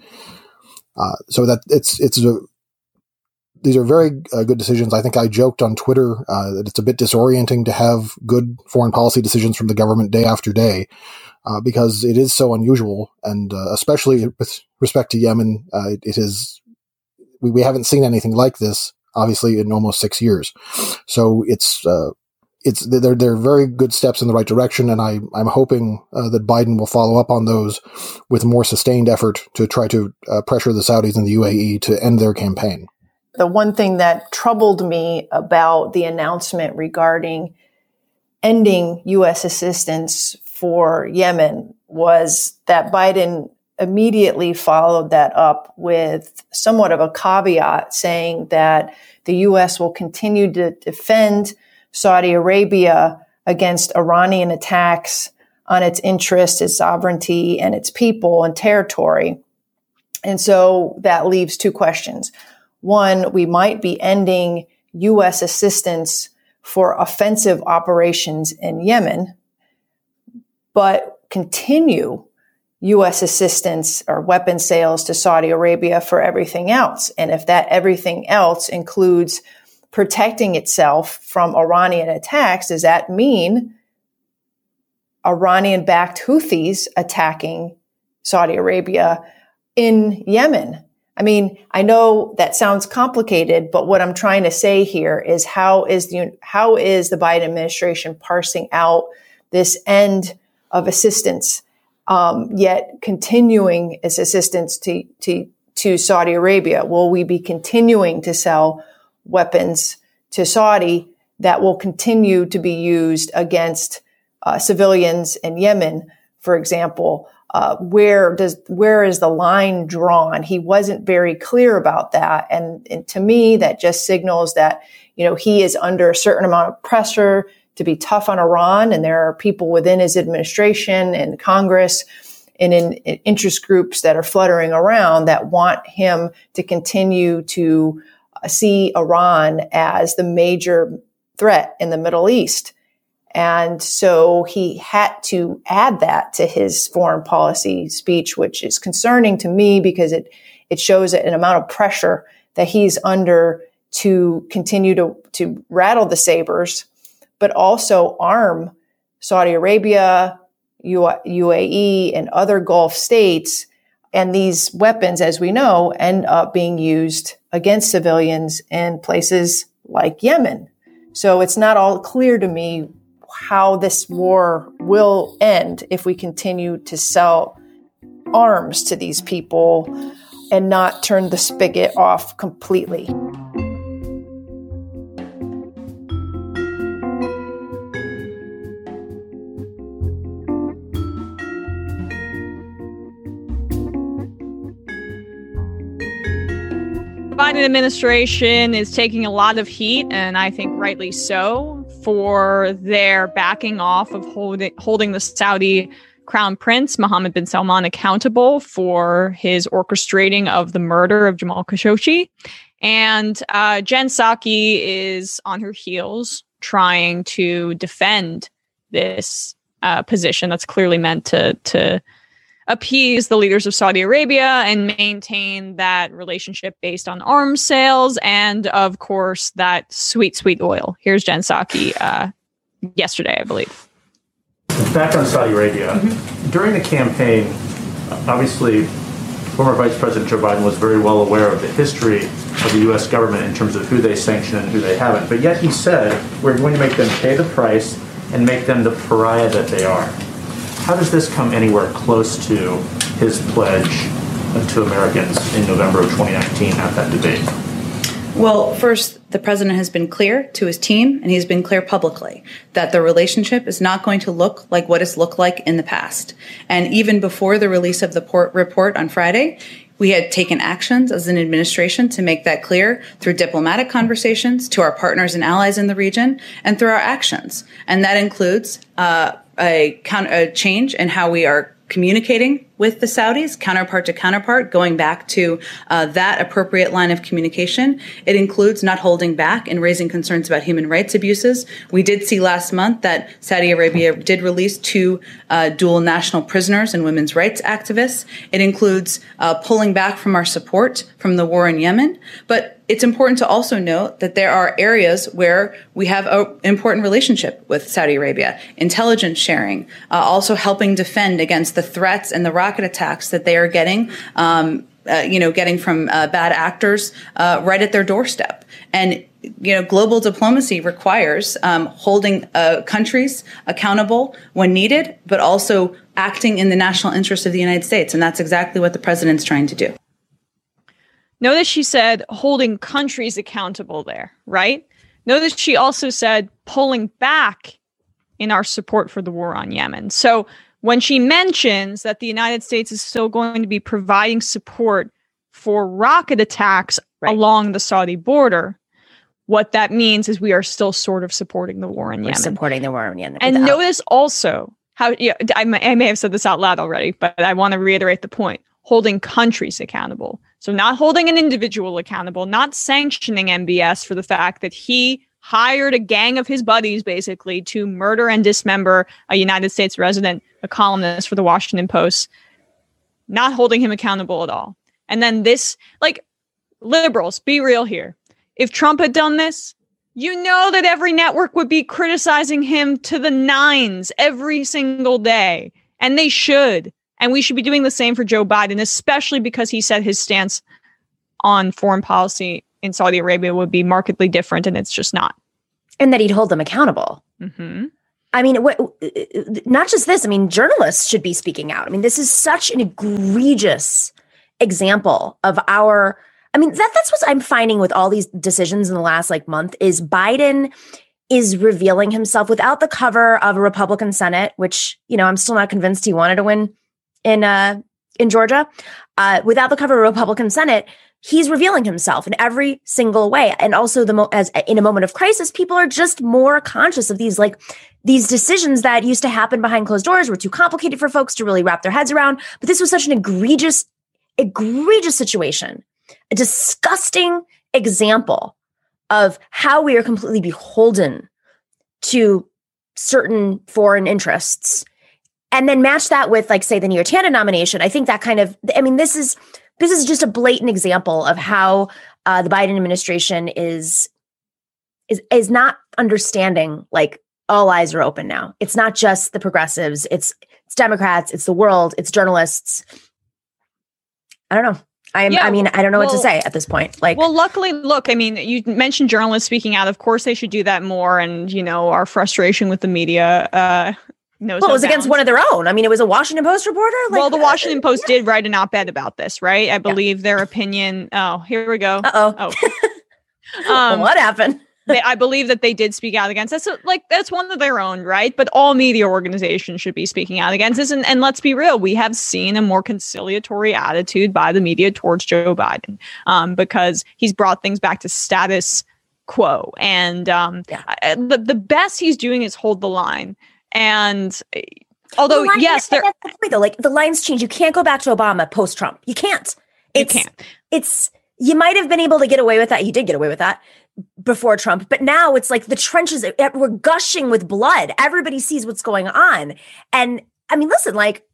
Uh, so that it's it's a these are very uh, good decisions. I think I joked on Twitter uh, that it's a bit disorienting to have good foreign policy decisions from the government day after day uh, because it is so unusual, and uh, especially with respect to Yemen, it, it is we, we haven't seen anything like this obviously in almost six years. So it's it's they're they're very good steps in the right direction, and I I'm hoping uh, that Biden will follow up on those with more sustained effort to try to uh, pressure the Saudis and the UAE to end their campaign. The one thing that troubled me about the announcement regarding ending U.S. assistance for Yemen was that Biden immediately followed that up with somewhat of a caveat saying that the U.S. will continue to defend Saudi Arabia against Iranian attacks on its interests, its sovereignty, and its people and territory. And so that leaves two questions. One, we might be ending U.S. assistance for offensive operations in Yemen, but continue U.S. assistance or weapon sales to Saudi Arabia for everything else. And if that everything else includes protecting itself from Iranian attacks, does that mean Iranian backed Houthis attacking Saudi Arabia in Yemen? I mean, I know that sounds complicated, but what I'm trying to say here is how is the, how is the Biden administration parsing out this end of assistance, um, yet continuing its assistance to, to, to Saudi Arabia? Will we be continuing to sell weapons to Saudi that will continue to be used against uh, civilians in Yemen, for example. Uh, where does where is the line drawn? He wasn't very clear about that, and, and to me, that just signals that you know he is under a certain amount of pressure to be tough on Iran, and there are people within his administration and Congress and in, in interest groups that are fluttering around that want him to continue to see Iran as the major threat in the Middle East. And so he had to add that to his foreign policy speech, which is concerning to me because it, it shows an amount of pressure that he's under to continue to, to rattle the sabers, but also arm Saudi Arabia, UAE, and other Gulf states and these weapons, as we know, end up being used against civilians in places like Yemen. So it's not all clear to me how this war will end if we continue to sell arms to these people and not turn the spigot off completely. Biden administration is taking a lot of heat, and I think rightly so, for their backing off of holding holding the Saudi crown prince Mohammed bin Salman accountable for his orchestrating of the murder of Jamal Khashoggi. And uh, Jen Psaki is on her heels trying to defend this uh, position that's clearly meant to to appease the leaders of Saudi Arabia and maintain that relationship based on arms sales and, of course, that sweet, sweet oil. Here's Jen Psaki uh, yesterday, I believe. Back on Saudi Arabia, mm-hmm. during the campaign, obviously, former Vice President Joe Biden was very well aware of the history of the U.S. government in terms of who they sanction and who they haven't. But yet he said, we're going to make them pay the price and make them the pariah that they are. How does this come anywhere close to his pledge to Americans in November of 2019 at that debate? Well, first, the president has been clear to his team, and he's been clear publicly that the relationship is not going to look like what it's looked like in the past. And even before the release of the report on Friday, we had taken actions as an administration to make that clear through diplomatic conversations to our partners and allies in the region and through our actions. And that includes uh, a, a change in how we are communicating with the Saudis, counterpart to counterpart, going back to uh, that appropriate line of communication. It includes not holding back and raising concerns about human rights abuses. We did see last month that Saudi Arabia did release two uh, dual national prisoners and women's rights activists. It includes uh, pulling back from our support from the war in Yemen. But it's important to also note that there are areas where we have an important relationship with Saudi Arabia, intelligence sharing, uh, also helping defend against the threats and the rocket attacks that they are getting. Um, uh, you know, getting from uh, bad actors uh, right at their doorstep, and you know, global diplomacy requires um, holding uh, countries accountable when needed, but also acting in the national interest of the United States, and that's exactly what the president's trying to do. Notice she said holding countries accountable there, right? Notice she also said pulling back in our support for the war on Yemen. So when she mentions that the United States is still going to be providing support for rocket attacks right. along the Saudi border, what that means is we are still sort of supporting the war in We're Yemen. Supporting the war in Yemen. And notice also how yeah, I, I may have said this out loud already, but I want to reiterate the point holding countries accountable. So, not holding an individual accountable, not sanctioning MBS for the fact that he hired a gang of his buddies basically to murder and dismember a United States resident, a columnist for the Washington Post, not holding him accountable at all. And then this, like, liberals, be real here. If Trump had done this, you know that every network would be criticizing him to the nines every single day. And they should. And we should be doing the same for Joe Biden, especially because he said his stance on foreign policy in Saudi Arabia would be markedly different, and it's just not. And that he'd hold them accountable. Mm-hmm. I mean, not just this. I mean, journalists should be speaking out. I mean, this is such an egregious example of our. I mean, that that's what I'm finding with all these decisions in the last like month is Biden is revealing himself without the cover of a Republican Senate, which you know I'm still not convinced he wanted to win in uh, in Georgia, uh, without the cover of a Republican Senate, he's revealing himself in every single way. And also, the mo- as in a moment of crisis, people are just more conscious of these like these decisions that used to happen behind closed doors were too complicated for folks to really wrap their heads around. But this was such an egregious, egregious situation, a disgusting example of how we are completely beholden to certain foreign interests and then match that with like say the Tanden nomination. I think that kind of I mean this is this is just a blatant example of how uh, the Biden administration is is is not understanding like all eyes are open now. It's not just the progressives, it's it's Democrats, it's the world, it's journalists. I don't know. I, yeah, I mean, I don't know well, what to say at this point. Like, well, luckily, look, I mean, you mentioned journalists speaking out. Of course, they should do that more. And you know, our frustration with the media uh, knows well, it was against one of their own. I mean, it was a Washington Post reporter. Like, well, the Washington uh, Post yeah. did write an op-ed about this, right? I believe yeah. their opinion. Oh, here we go. Uh-oh. Oh, um, what happened? They, I believe that they did speak out against this. So, like that's one of their own, right? But all media organizations should be speaking out against this. And, and let's be real, we have seen a more conciliatory attitude by the media towards Joe Biden um, because he's brought things back to status quo. And um, yeah. I, the the best he's doing is hold the line. And eh, although, the line, yes, there, the point, though, like the lines change. You can't go back to Obama post Trump. You can't. It's, you can't. It's you might have been able to get away with that. You did get away with that before Trump, but now it's like the trenches we're gushing with blood. Everybody sees what's going on, and I mean, listen, like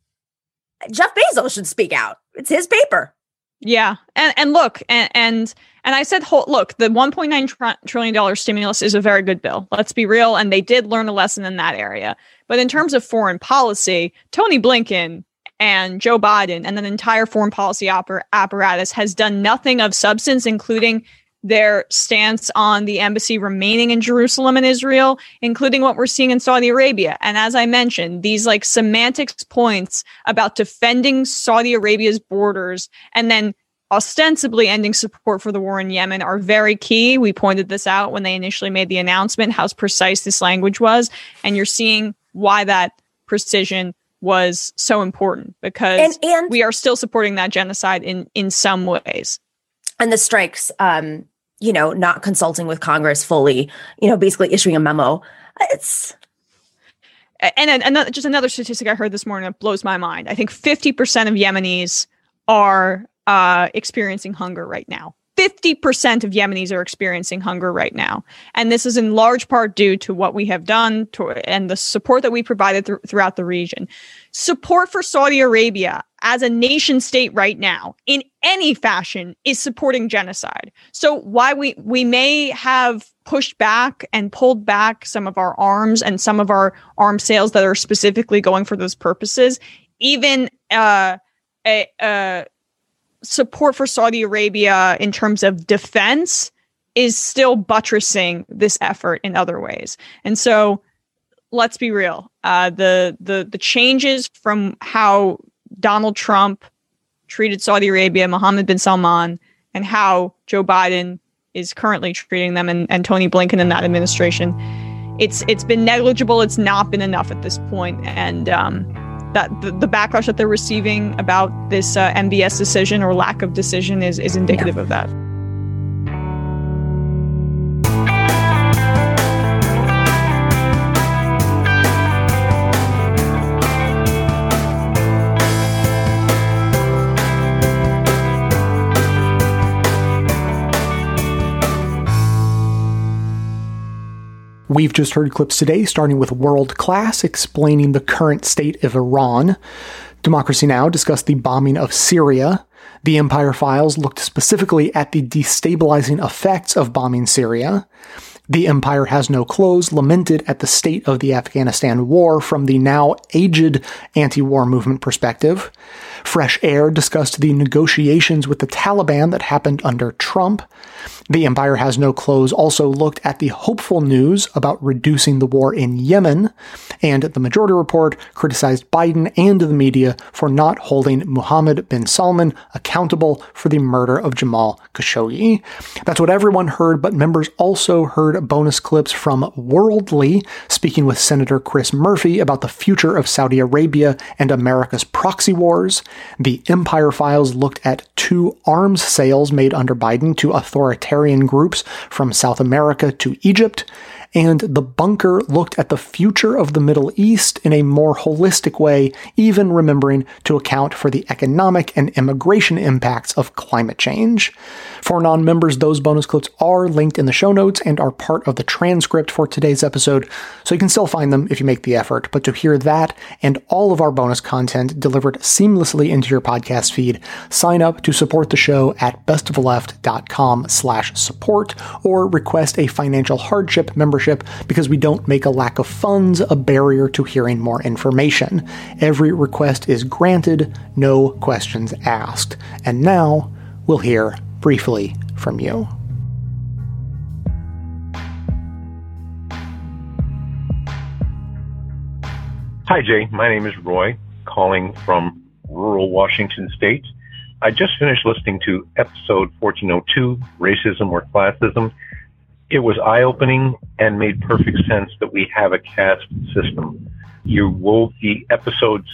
Jeff Bezos should speak out. It's his paper. Yeah, and and look, and and and I said, look, the 1.9 tr- trillion dollar stimulus is a very good bill. Let's be real, and they did learn a lesson in that area. But in terms of foreign policy, Tony Blinken and Joe Biden and the entire foreign policy oper- apparatus has done nothing of substance, including their stance on the embassy remaining in Jerusalem and Israel, including what we're seeing in Saudi Arabia. And as I mentioned, these like semantics points about defending Saudi Arabia's borders and then ostensibly ending support for the war in Yemen are very key. We pointed this out when they initially made the announcement, how precise this language was. And you're seeing why that precision was so important because and, and, we are still supporting that genocide in in some ways. And the strikes, um, you know, not consulting with Congress fully, you know, basically issuing a memo. It's and another, just another statistic I heard this morning that blows my mind. I think 50% of Yemenis are uh, experiencing hunger right now. 50% of Yemenis are experiencing hunger right now. And this is in large part due to what we have done to, and the support that we provided th- throughout the region. Support for Saudi Arabia as a nation state right now in any fashion is supporting genocide. So why we, we may have pushed back and pulled back some of our arms and some of our arms sales that are specifically going for those purposes, even, uh, a, uh, support for Saudi Arabia in terms of defense is still buttressing this effort in other ways. And so let's be real. Uh, the the the changes from how Donald Trump treated Saudi Arabia, Mohammed bin Salman, and how Joe Biden is currently treating them and, and Tony Blinken in that administration. It's it's been negligible. It's not been enough at this point, and um, that the, the, backlash that they're receiving about this uh, MBS decision or lack of decision is, is indicative yeah. of that. We've just heard clips today, starting with World Class explaining the current state of Iran. Democracy Now! discussed the bombing of Syria. The Empire Files looked specifically at the destabilizing effects of bombing Syria. The Empire Has No Clothes lamented at the state of the Afghanistan war from the now aged anti war movement perspective. Fresh Air discussed the negotiations with the Taliban that happened under Trump. The Empire Has No Clothes also looked at the hopeful news about reducing the war in Yemen, and the Majority Report criticized Biden and the media for not holding Mohammed bin Salman accountable for the murder of Jamal Khashoggi. That's what everyone heard, but members also heard bonus clips from Worldly speaking with Senator Chris Murphy about the future of Saudi Arabia and America's proxy wars. The Empire Files looked at two arms sales made under Biden to authoritarian groups from South America to Egypt, and The Bunker looked at the future of the Middle East in a more holistic way, even remembering to account for the economic and immigration impacts of climate change. For non members, those bonus clips are linked in the show notes and are part of the transcript for today's episode, so you can still find them if you make the effort. But to hear that and all of our bonus content delivered seamlessly into your podcast feed, sign up to support the show at bestoftheleft.com slash support or request a financial hardship membership because we don't make a lack of funds a barrier to hearing more information. Every request is granted, no questions asked. And now we'll hear briefly from you. Hi, Jay. My name is Roy, calling from rural Washington State. I just finished listening to episode 1402 Racism or Classism. It was eye opening and made perfect sense that we have a caste system. You wove the episodes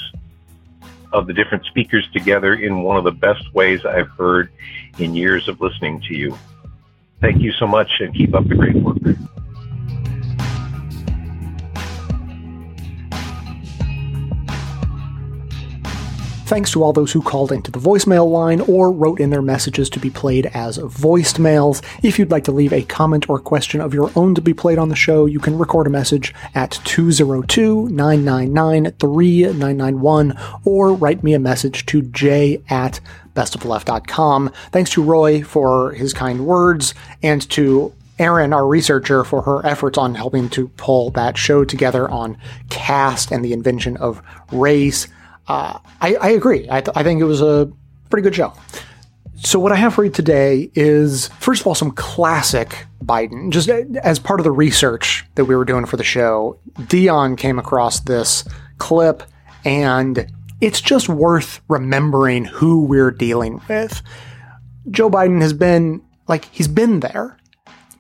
of the different speakers together in one of the best ways I've heard in years of listening to you. Thank you so much and keep up the great work. Thanks to all those who called into the voicemail line or wrote in their messages to be played as voiced mails. If you'd like to leave a comment or question of your own to be played on the show, you can record a message at 202 999 3991 or write me a message to j at bestoftheleft.com. Thanks to Roy for his kind words and to Erin, our researcher, for her efforts on helping to pull that show together on caste and the invention of race uh, I, I, agree. I, th- I, think it was a pretty good show. So, what I have for you today is, first of all, some classic Biden. Just as part of the research that we were doing for the show, Dion came across this clip, and it's just worth remembering who we're dealing with. Joe Biden has been, like, he's been there,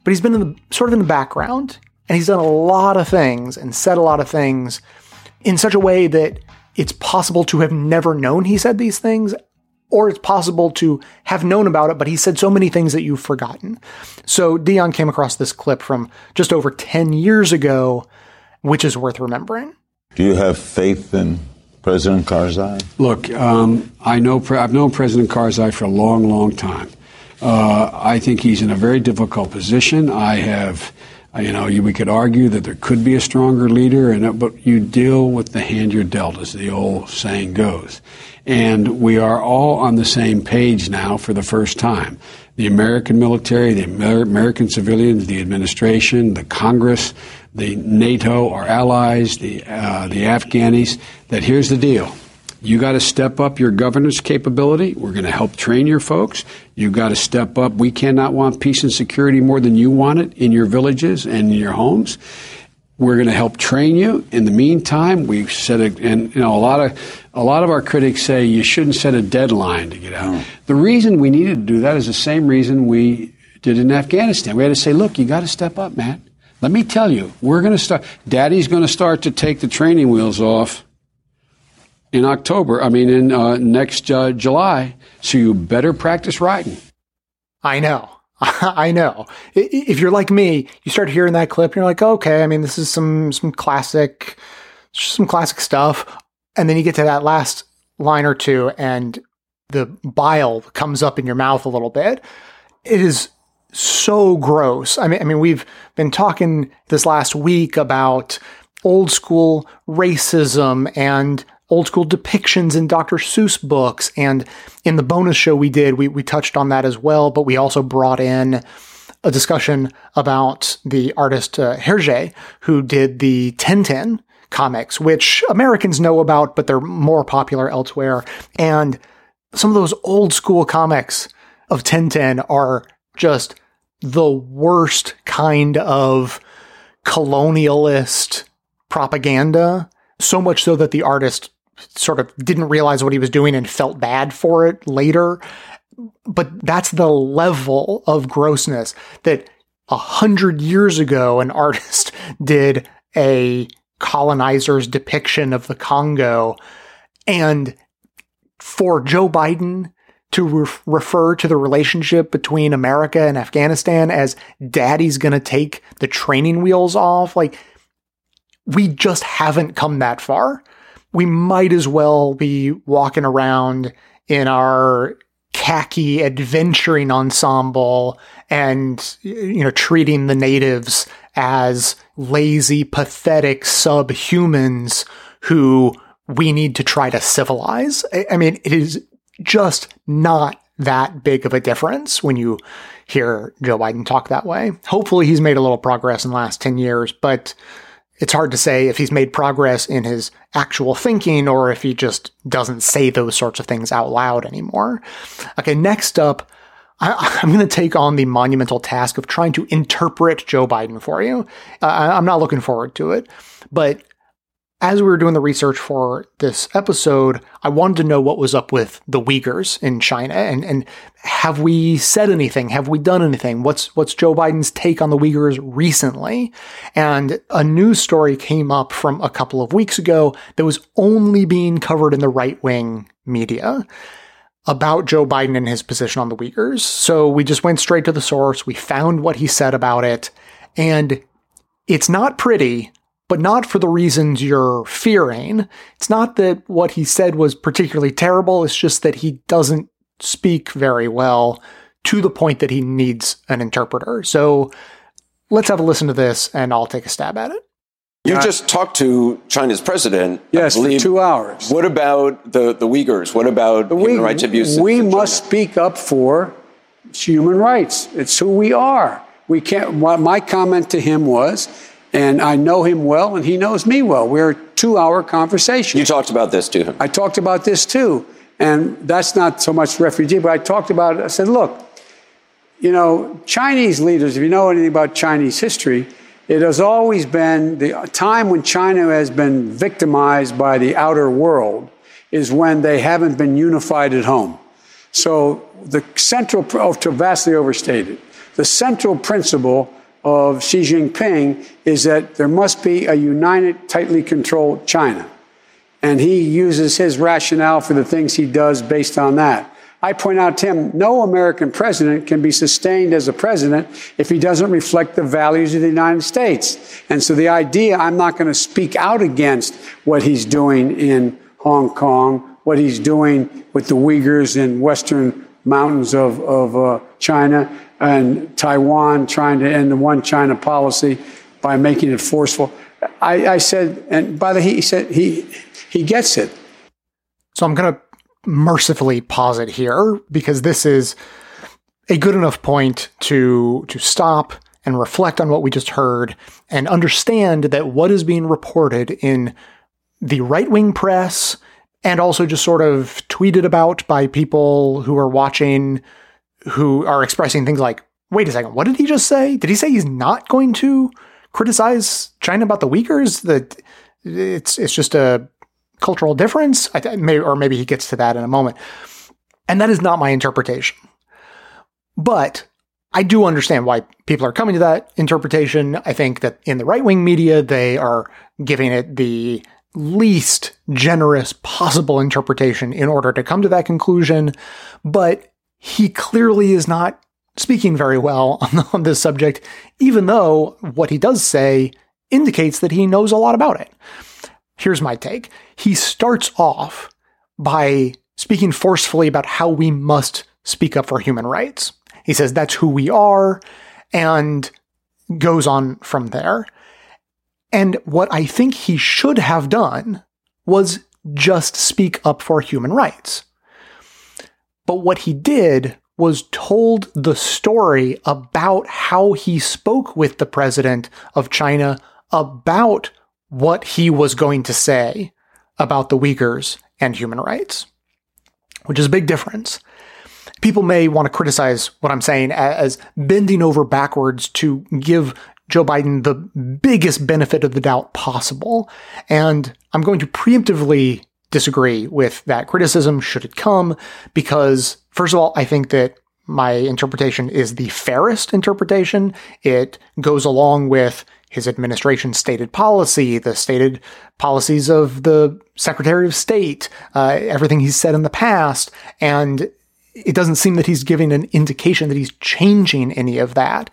but he's been in the sort of in the background, and he's done a lot of things and said a lot of things in such a way that it's possible to have never known he said these things or it's possible to have known about it, but he said so many things that you've forgotten. So Dion came across this clip from just over 10 years ago, which is worth remembering. Do you have faith in President Karzai? Look, um, I know I've known President Karzai for a long, long time. Uh, I think he's in a very difficult position. I have, you know, we could argue that there could be a stronger leader, and but you deal with the hand you're dealt, as the old saying goes. And we are all on the same page now for the first time. The American military, the Amer- American civilians, the administration, the Congress, the NATO, our allies, the, uh, the Afghanis, that here's the deal. You got to step up your governance capability. We're going to help train your folks. You've got to step up. We cannot want peace and security more than you want it in your villages and in your homes. We're going to help train you. In the meantime, we set a, and you know, a lot of, a lot of our critics say you shouldn't set a deadline to get out. Mm. The reason we needed to do that is the same reason we did in Afghanistan. We had to say, look, you got to step up, man. Let me tell you, we're going to start, daddy's going to start to take the training wheels off in October. I mean, in uh, next uh, July. So you better practice riding. I know. I know. If you're like me, you start hearing that clip and you're like, okay, I mean, this is some, some classic, some classic stuff. And then you get to that last line or two and the bile comes up in your mouth a little bit. It is so gross. I mean, I mean, we've been talking this last week about old school racism and old school depictions in Dr. Seuss books. And in the bonus show we did, we, we touched on that as well, but we also brought in a discussion about the artist uh, Hergé, who did the Tintin comics, which Americans know about, but they're more popular elsewhere. And some of those old school comics of Tintin are just the worst kind of colonialist propaganda. So much so that the artist sort of didn't realize what he was doing and felt bad for it later. But that's the level of grossness that a hundred years ago, an artist did a colonizer's depiction of the Congo. And for Joe Biden to re- refer to the relationship between America and Afghanistan as daddy's going to take the training wheels off, like, we just haven't come that far we might as well be walking around in our khaki adventuring ensemble and you know treating the natives as lazy pathetic subhumans who we need to try to civilize. I mean it is just not that big of a difference when you hear joe biden talk that way. Hopefully he's made a little progress in the last 10 years but it's hard to say if he's made progress in his actual thinking or if he just doesn't say those sorts of things out loud anymore. Okay, next up, I, am going to take on the monumental task of trying to interpret Joe Biden for you. Uh, I'm not looking forward to it, but as we were doing the research for this episode, I wanted to know what was up with the Uyghurs in China and, and have we said anything? Have we done anything? What's what's Joe Biden's take on the Uyghurs recently? And a news story came up from a couple of weeks ago that was only being covered in the right-wing media about Joe Biden and his position on the Uyghurs. So we just went straight to the source. We found what he said about it and it's not pretty, but not for the reasons you're fearing. It's not that what he said was particularly terrible, it's just that he doesn't speak very well to the point that he needs an interpreter. So let's have a listen to this and I'll take a stab at it. You just talked to China's president. Yes, for two hours. What about the, the Uyghurs? What about the human rights abuses? We must speak up for human rights. It's who we are. We can't. My comment to him was and I know him well, and he knows me well. We're a two hour conversation. You talked about this to him. I talked about this too. And that's not so much refugee, but I talked about it. I said, look, you know, Chinese leaders, if you know anything about Chinese history, it has always been the time when China has been victimized by the outer world is when they haven't been unified at home. So the central, oh, to vastly overstated, the central principle of Xi Jinping is that there must be a united, tightly controlled China. And he uses his rationale for the things he does based on that. I point out to him no American president can be sustained as a president if he doesn't reflect the values of the United States. And so the idea I'm not going to speak out against what he's doing in Hong Kong, what he's doing with the Uyghurs in western mountains of, of uh, China, and Taiwan trying to end the one China policy by making it forceful. I, I said, and by the he said he he gets it. So I'm going to mercifully pause it here because this is a good enough point to to stop and reflect on what we just heard and understand that what is being reported in the right-wing press and also just sort of tweeted about by people who are watching who are expressing things like wait a second what did he just say did he say he's not going to criticize China about the Uyghurs that it's it's just a cultural difference, may, or maybe he gets to that in a moment. And that is not my interpretation. But I do understand why people are coming to that interpretation. I think that in the right wing media, they are giving it the least generous possible interpretation in order to come to that conclusion. But he clearly is not speaking very well on, on this subject, even though what he does say indicates that he knows a lot about it. Here's my take. He starts off by speaking forcefully about how we must speak up for human rights. He says that's who we are and goes on from there. And what I think he should have done was just speak up for human rights. But what he did was told the story about how he spoke with the president of China about what he was going to say about the Uyghurs and human rights, which is a big difference. People may want to criticize what I'm saying as bending over backwards to give Joe Biden the biggest benefit of the doubt possible. And I'm going to preemptively disagree with that criticism should it come, because first of all, I think that my interpretation is the fairest interpretation. It goes along with his administration's stated policy, the stated policies of the Secretary of State, uh, everything he's said in the past, and it doesn't seem that he's giving an indication that he's changing any of that.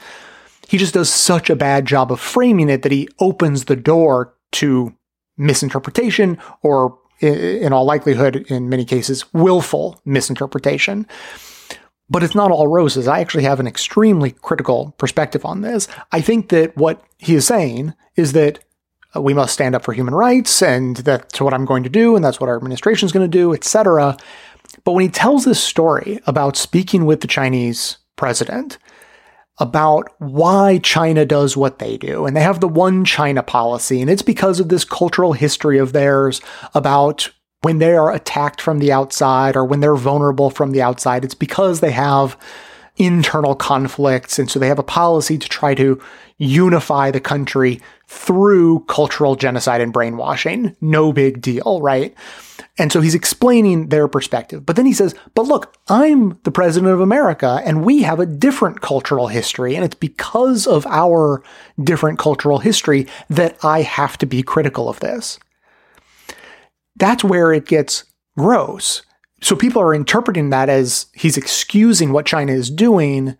He just does such a bad job of framing it that he opens the door to misinterpretation or, in all likelihood, in many cases, willful misinterpretation. But it's not all roses. I actually have an extremely critical perspective on this. I think that what he is saying is that uh, we must stand up for human rights, and that's what I'm going to do, and that's what our administration is going to do, etc. But when he tells this story about speaking with the Chinese president, about why China does what they do. And they have the one China policy, and it's because of this cultural history of theirs about when they are attacked from the outside or when they're vulnerable from the outside, it's because they have internal conflicts. And so they have a policy to try to unify the country through cultural genocide and brainwashing. No big deal, right? And so he's explaining their perspective. But then he says, but look, I'm the president of America and we have a different cultural history. And it's because of our different cultural history that I have to be critical of this that's where it gets gross. So people are interpreting that as he's excusing what China is doing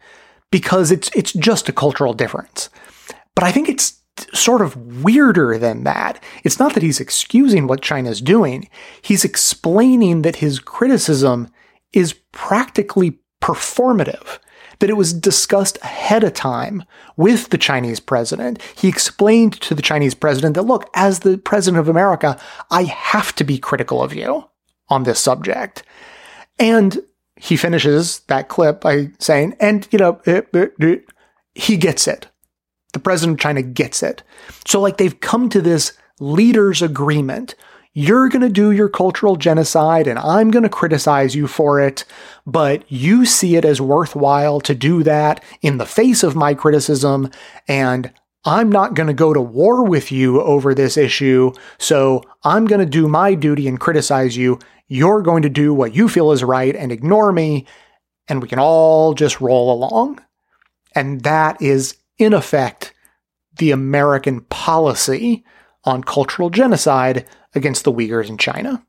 because it's it's just a cultural difference. But I think it's sort of weirder than that. It's not that he's excusing what China is doing. He's explaining that his criticism is practically performative that it was discussed ahead of time with the Chinese president. He explained to the Chinese president that, look, as the president of America, I have to be critical of you on this subject. And he finishes that clip by saying, and, you know, he gets it. The president of China gets it. So, like, they've come to this leaders' agreement. you're going to do your cultural genocide and I'm going to criticize you for it, but you see it as worthwhile to do that in the face of my criticism, and I'm not going to go to war with you over this issue, so I'm going to do my duty and criticize you. You're going to do what you feel is right and ignore me, and we can all just roll along. And that is, in effect, the American policy on cultural genocide against the Uyghurs in China.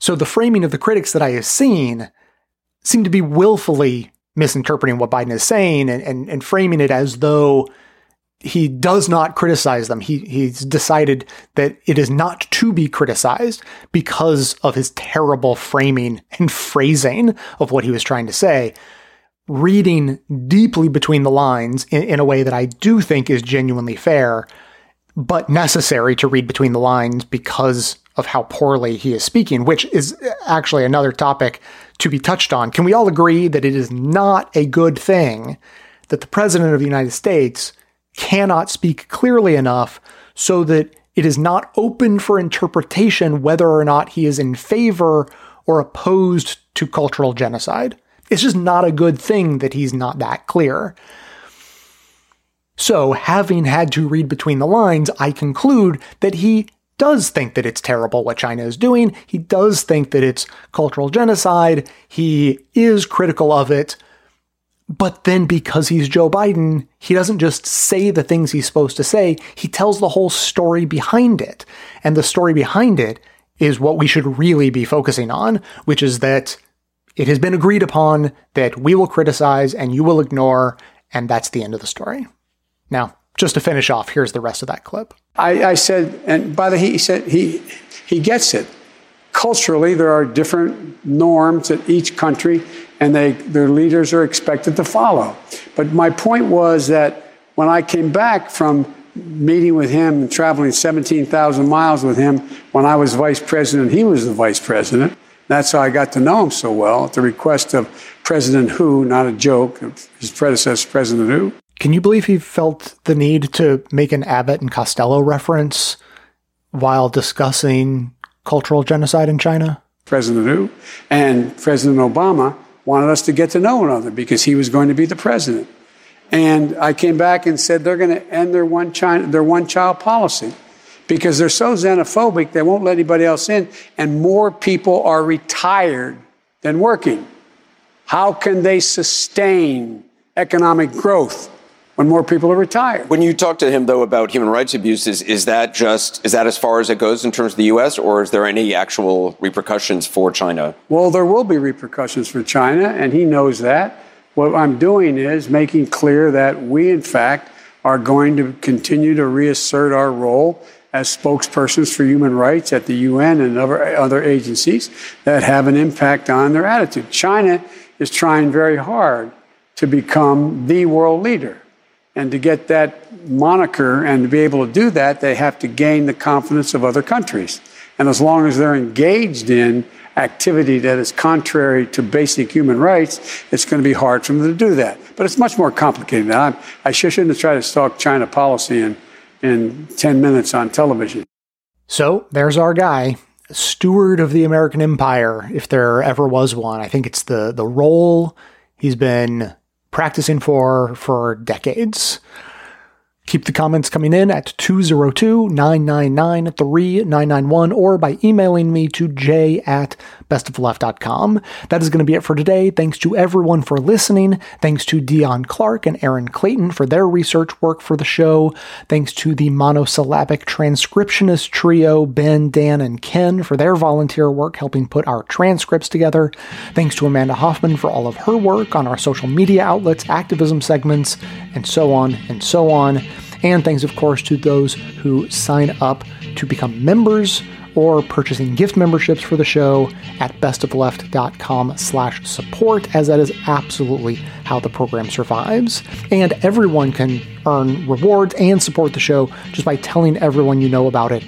So the framing of the critics that I have seen seem to be willfully misinterpreting what Biden is saying and, and, and framing it as though he does not criticize them. He he's decided that it is not to be criticized because of his terrible framing and phrasing of what he was trying to say. Reading deeply between the lines in, in a way that I do think is genuinely fair, but necessary to read between the lines because of how poorly he is speaking, which is actually another topic to be touched on. Can we all agree that it is not a good thing that the President of the United States cannot speak clearly enough so that it is not open for interpretation whether or not he is in favor or opposed to cultural genocide? It's just not a good thing that he's not that clear. So, having had to read between the lines, I conclude that he does think that it's terrible what China is doing. He does think that it's cultural genocide. He is critical of it. But then, because he's Joe Biden, he doesn't just say the things he's supposed to say, he tells the whole story behind it. And the story behind it is what we should really be focusing on, which is that it has been agreed upon that we will criticize and you will ignore, and that's the end of the story. Now, just to finish off, here's the rest of that clip. I, I said, and by the way, he said he he gets it. Culturally, there are different norms at each country, and they their leaders are expected to follow. But my point was that when I came back from meeting with him and traveling 17,000 miles with him when I was vice president, he was the vice president. That's how I got to know him so well at the request of President Hu, not a joke, his predecessor, President Hu. Can you believe he felt the need to make an Abbott and Costello reference while discussing cultural genocide in China? President Hu and President Obama wanted us to get to know one another because he was going to be the president. And I came back and said they're going to end their one China, their one child policy because they're so xenophobic they won't let anybody else in, and more people are retired than working. How can they sustain economic growth? when more people are retired. When you talk to him though about human rights abuses, is that just is that as far as it goes in terms of the U.S. or is there any actual repercussions for China? Well, there will be repercussions for China, and he knows that. What I'm doing is making clear that we, in fact, are going to continue to reassert our role as spokespersons for human rights at the UN and other, other agencies that have an impact on their attitude. China is trying very hard to become the world leader. And to get that moniker and to be able to do that, they have to gain the confidence of other countries. And as long as they're engaged in activity that is contrary to basic human rights, it's going to be hard for them to do that. But it's much more complicated now. I shouldn't tried to talk China policy in, in 10 minutes on television. So there's our guy, steward of the American empire, if there ever was one. I think it's the, the role he's been practicing for for decades. Keep the comments coming in at 202 999 3991 or by emailing me to j at bestoftheleft.com. That is going to be it for today. Thanks to everyone for listening. Thanks to Dion Clark and Aaron Clayton for their research work for the show. Thanks to the monosyllabic transcriptionist trio, Ben, Dan, and Ken, for their volunteer work helping put our transcripts together. Thanks to Amanda Hoffman for all of her work on our social media outlets, activism segments, and so on and so on. And thanks, of course, to those who sign up to become members or purchasing gift memberships for the show at bestoftheleft.com slash support, as that is absolutely how the program survives. And everyone can earn rewards and support the show just by telling everyone you know about it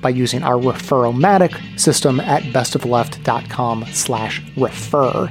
by using our referomatic system at bestoftheleft.com slash refer.